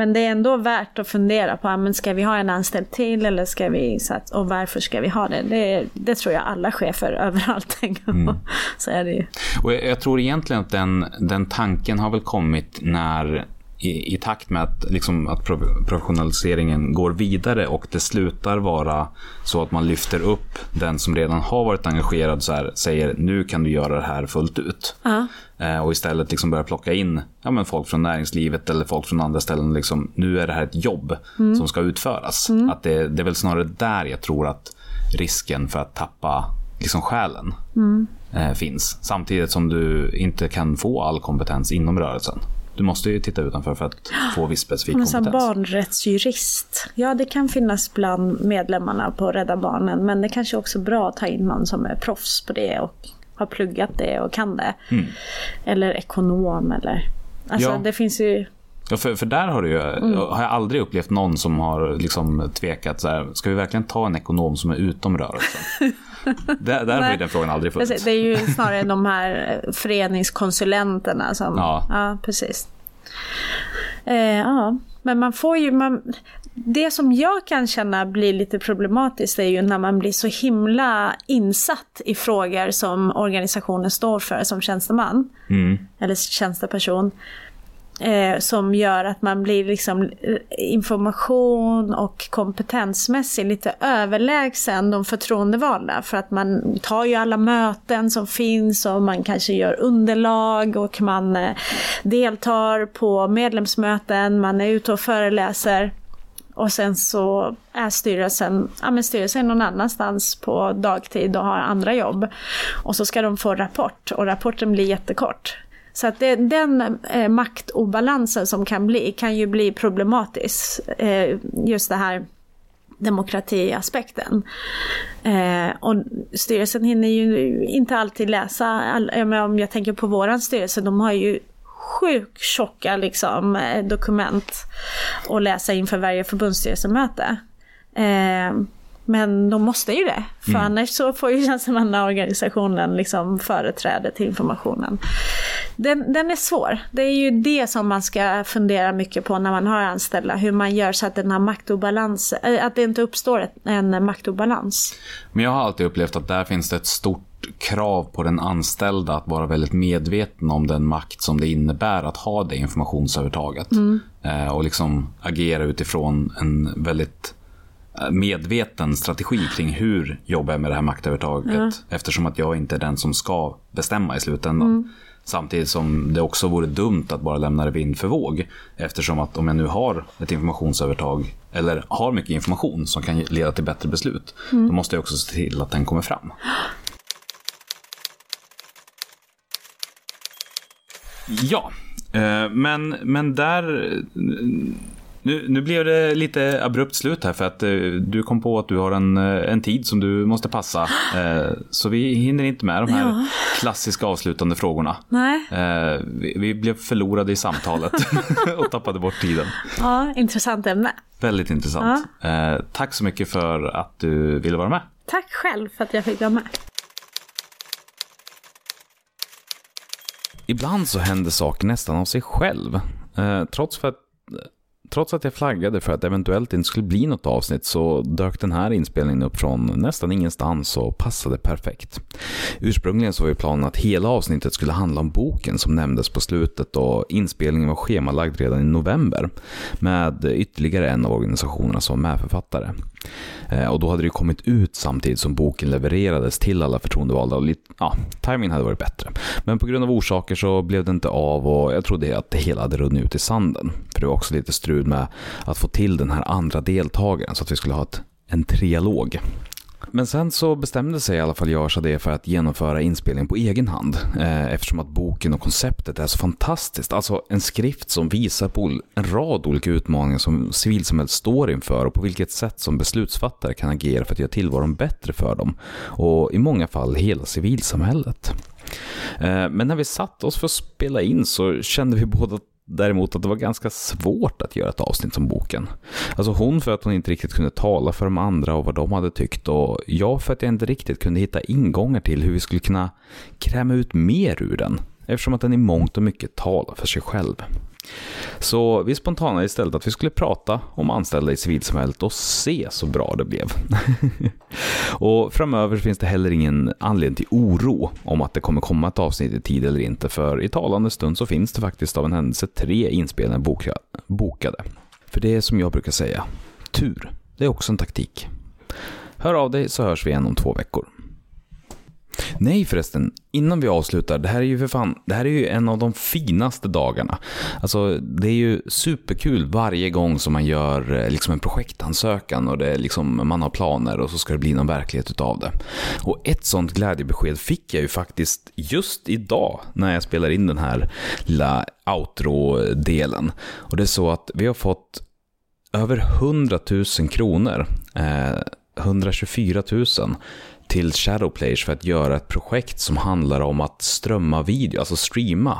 S6: men det är ändå värt att fundera på, men ska vi ha en anställd till eller ska vi, så att, och varför ska vi ha det? Det, det tror jag alla chefer överallt tänker
S1: Mm.
S6: på. Så är det ju.
S1: Och jag, jag tror egentligen att den, den tanken har väl kommit när i, i takt med att, liksom, att pro- professionaliseringen går vidare och det slutar vara så att man lyfter upp den som redan har varit engagerad så här, säger nu kan du göra det här fullt ut.
S6: Ja.
S1: Eh, och istället liksom börja plocka in ja, men folk från näringslivet eller folk från andra ställen. Liksom, nu är det här ett jobb som ska utföras. Att det, det är väl snarare där jag tror att risken för att tappa liksom, själen eh, finns. Samtidigt som du inte kan få all kompetens inom rörelsen. Du måste ju titta utanför för att få viss specifik
S6: Men
S1: kompetens.
S6: barnrättsjurist. Ja, det kan finnas bland medlemmarna på Rädda Barnen. Men det kanske också är bra att ta in någon som är proffs på det och har pluggat det och kan det. Eller ekonom eller... Alltså
S1: Ja.
S6: det finns ju...
S1: Ja, för, för där har, du ju,
S6: Mm.
S1: har jag aldrig upplevt någon som har liksom tvekat. Så här, ska vi verkligen ta en ekonom som är utom rörelsen? där där har ju den frågan aldrig funnits.
S6: Det är ju snarare de här eh, föreningskonsulenterna som...
S1: Ja.
S6: ja precis. Eh, ja, men man får ju... Man, det som jag kan känna blir lite problematiskt är ju när man blir så himla insatt i frågor som organisationen står för som tjänsteman.
S1: Mm.
S6: Eller tjänsteperson. Eh, som gör att man blir liksom eh, information och kompetensmässigt lite överlägsen de förtroendevalda. För att man tar ju alla möten som finns och man kanske gör underlag och man eh, deltar på medlemsmöten, man är ute och föreläser. Och sen så är styrelsen, ja men styrelsen är någon annanstans på dagtid och har andra jobb. Och så ska de få rapport och rapporten blir jättekort. Så att det, den eh, maktobalansen som kan bli, kan ju bli problematisk. Eh, just det här demokratiaspekten. Eh, och styrelsen hinner ju inte alltid läsa, all, jag om jag tänker på våran styrelse, de har ju sjukt tjocka liksom, eh, dokument att läsa inför varje förbundsstyrelsemöte. Eh, men de måste ju det, för annars så får ju tjänstemannaorganisationen liksom företräde till informationen. Den, den är svår. Det är ju det som man ska fundera mycket på när man har anställda. Hur man gör så att, den har maktobalans, äh, att det inte uppstår en maktobalans.
S1: Men jag har alltid upplevt att där finns det ett stort krav på den anställda att vara väldigt medveten om den makt som det innebär att ha det informationsövertaget. Mm. Eh, och liksom agera utifrån en väldigt eh, medveten strategi kring hur jobbar jag med det här maktövertaget. Mm. Eftersom att jag inte är den som ska bestämma i slutändan. Mm. Samtidigt som det också vore dumt att bara lämna det vind för våg. Eftersom att om jag nu har ett informationsövertag eller har mycket information som kan leda till bättre beslut. Mm. Då måste jag också se till att den kommer fram. Ja, eh, men, men där... Nu, nu blev det lite abrupt slut här för att eh, du kom på att du har en, eh, en tid som du måste passa. Så vi hinner inte med de här ja. klassiska avslutande frågorna.
S6: Nej.
S1: Vi, vi blev förlorade i samtalet och tappade bort tiden.
S6: Ja, intressant ämne.
S1: Väldigt intressant. Ja. Tack så mycket för att du ville vara med.
S6: Tack själv för att jag fick vara med.
S1: Ibland så händer saker nästan av sig själv. Eh, trots, för att, trots att jag flaggade för att det eventuellt inte skulle bli något avsnitt så dök den här inspelningen upp från nästan ingenstans och passade perfekt. Ursprungligen så var ju planen att hela avsnittet skulle handla om boken som nämndes på slutet och inspelningen var schemalagd redan i november med ytterligare en av organisationerna som medförfattare. Eh, och då hade det kommit ut samtidigt som boken levererades till alla förtroendevalda och lite, ja, timingen hade varit bättre. Men på grund av orsaker så blev det inte av och jag trodde att det hela hade runnit ut i sanden. För det var också lite strul med att få till den här andra deltagaren så att vi skulle ha ett, en trialog. Men sen så bestämde sig i alla fall jag och Shadé för att genomföra inspelningen på egen hand. Eh, eftersom att boken och konceptet är så fantastiskt. Alltså en skrift som visar på en rad olika utmaningar som civilsamhället står inför och på vilket sätt som beslutsfattare kan agera för att göra tillvaron bättre för dem. Och i många fall hela civilsamhället. Eh, men när vi satt oss för att spela in så kände vi båda däremot att det var ganska svårt att göra ett avsnitt om boken. Alltså hon för att hon inte riktigt kunde tala för de andra och vad de hade tyckt och jag för att jag inte riktigt kunde hitta ingångar till hur vi skulle kunna kräma ut mer ur den eftersom att den i mångt och mycket talar för sig själv. Så vi spontanade istället att vi skulle prata om anställda i civilsamhället och se så bra det blev. och framöver finns det heller ingen anledning till oro om att det kommer komma ett avsnitt i tid eller inte, för i talande stund så finns det faktiskt av en händelse tre inspelningar bokade. För det är som jag brukar säga, tur, det är också en taktik. Hör av dig så hörs vi igen om två veckor. Nej förresten, innan vi avslutar, det här är ju för fan, det här är ju en av de finaste dagarna. Alltså det är ju superkul varje gång som man gör eh, liksom en projektansökan och det är liksom, man har planer och så ska det bli någon verklighet utav det. Och ett sånt glädjebesked fick jag ju faktiskt just idag när jag spelar in den här lilla outro-delen. Och det är så att vi har fått över 100 000 kronor, eh, 124 000 till Shadowplayers för att göra ett projekt som handlar om att strömma video, alltså streama.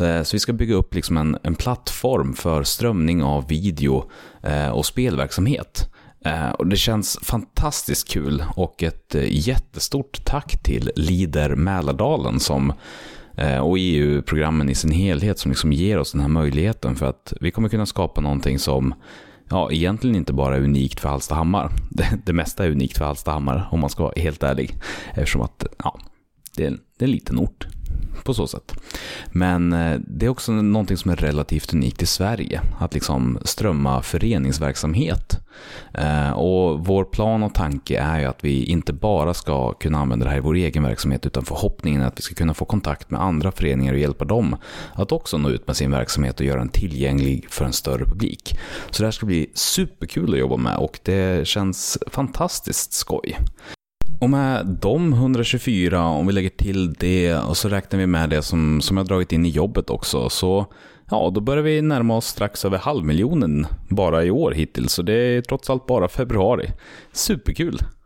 S1: Eh, så vi ska bygga upp liksom en, en plattform för strömning av video eh, och spelverksamhet. Eh, och det känns fantastiskt kul och ett jättestort tack till Lider Mälardalen som och EU-programmen i sin helhet som liksom ger oss den här möjligheten för att vi kommer kunna skapa någonting som ja, egentligen inte bara unikt för Hallstahammar. Det, det mesta är unikt för Hallstahammar om man ska vara helt ärlig. Eftersom att ja, det, är, det är en liten ort på så sätt. Men eh, det är också någonting som är relativt unikt i Sverige, att liksom strömma föreningsverksamhet. Eh, och vår plan och tanke är ju att vi inte bara ska kunna använda det här i vår egen verksamhet, utan förhoppningen är att vi ska kunna få kontakt med andra föreningar och hjälpa dem att också nå ut med sin verksamhet och göra den tillgänglig för en större publik. Så det här ska bli superkul att jobba med och det känns fantastiskt skoj. Och med de 124, om vi lägger till det och så räknar vi med det som, som jag dragit in i jobbet också, så ja, då börjar vi närma oss strax över halvmiljonen bara i år hittills. Så det är trots allt bara februari. Superkul!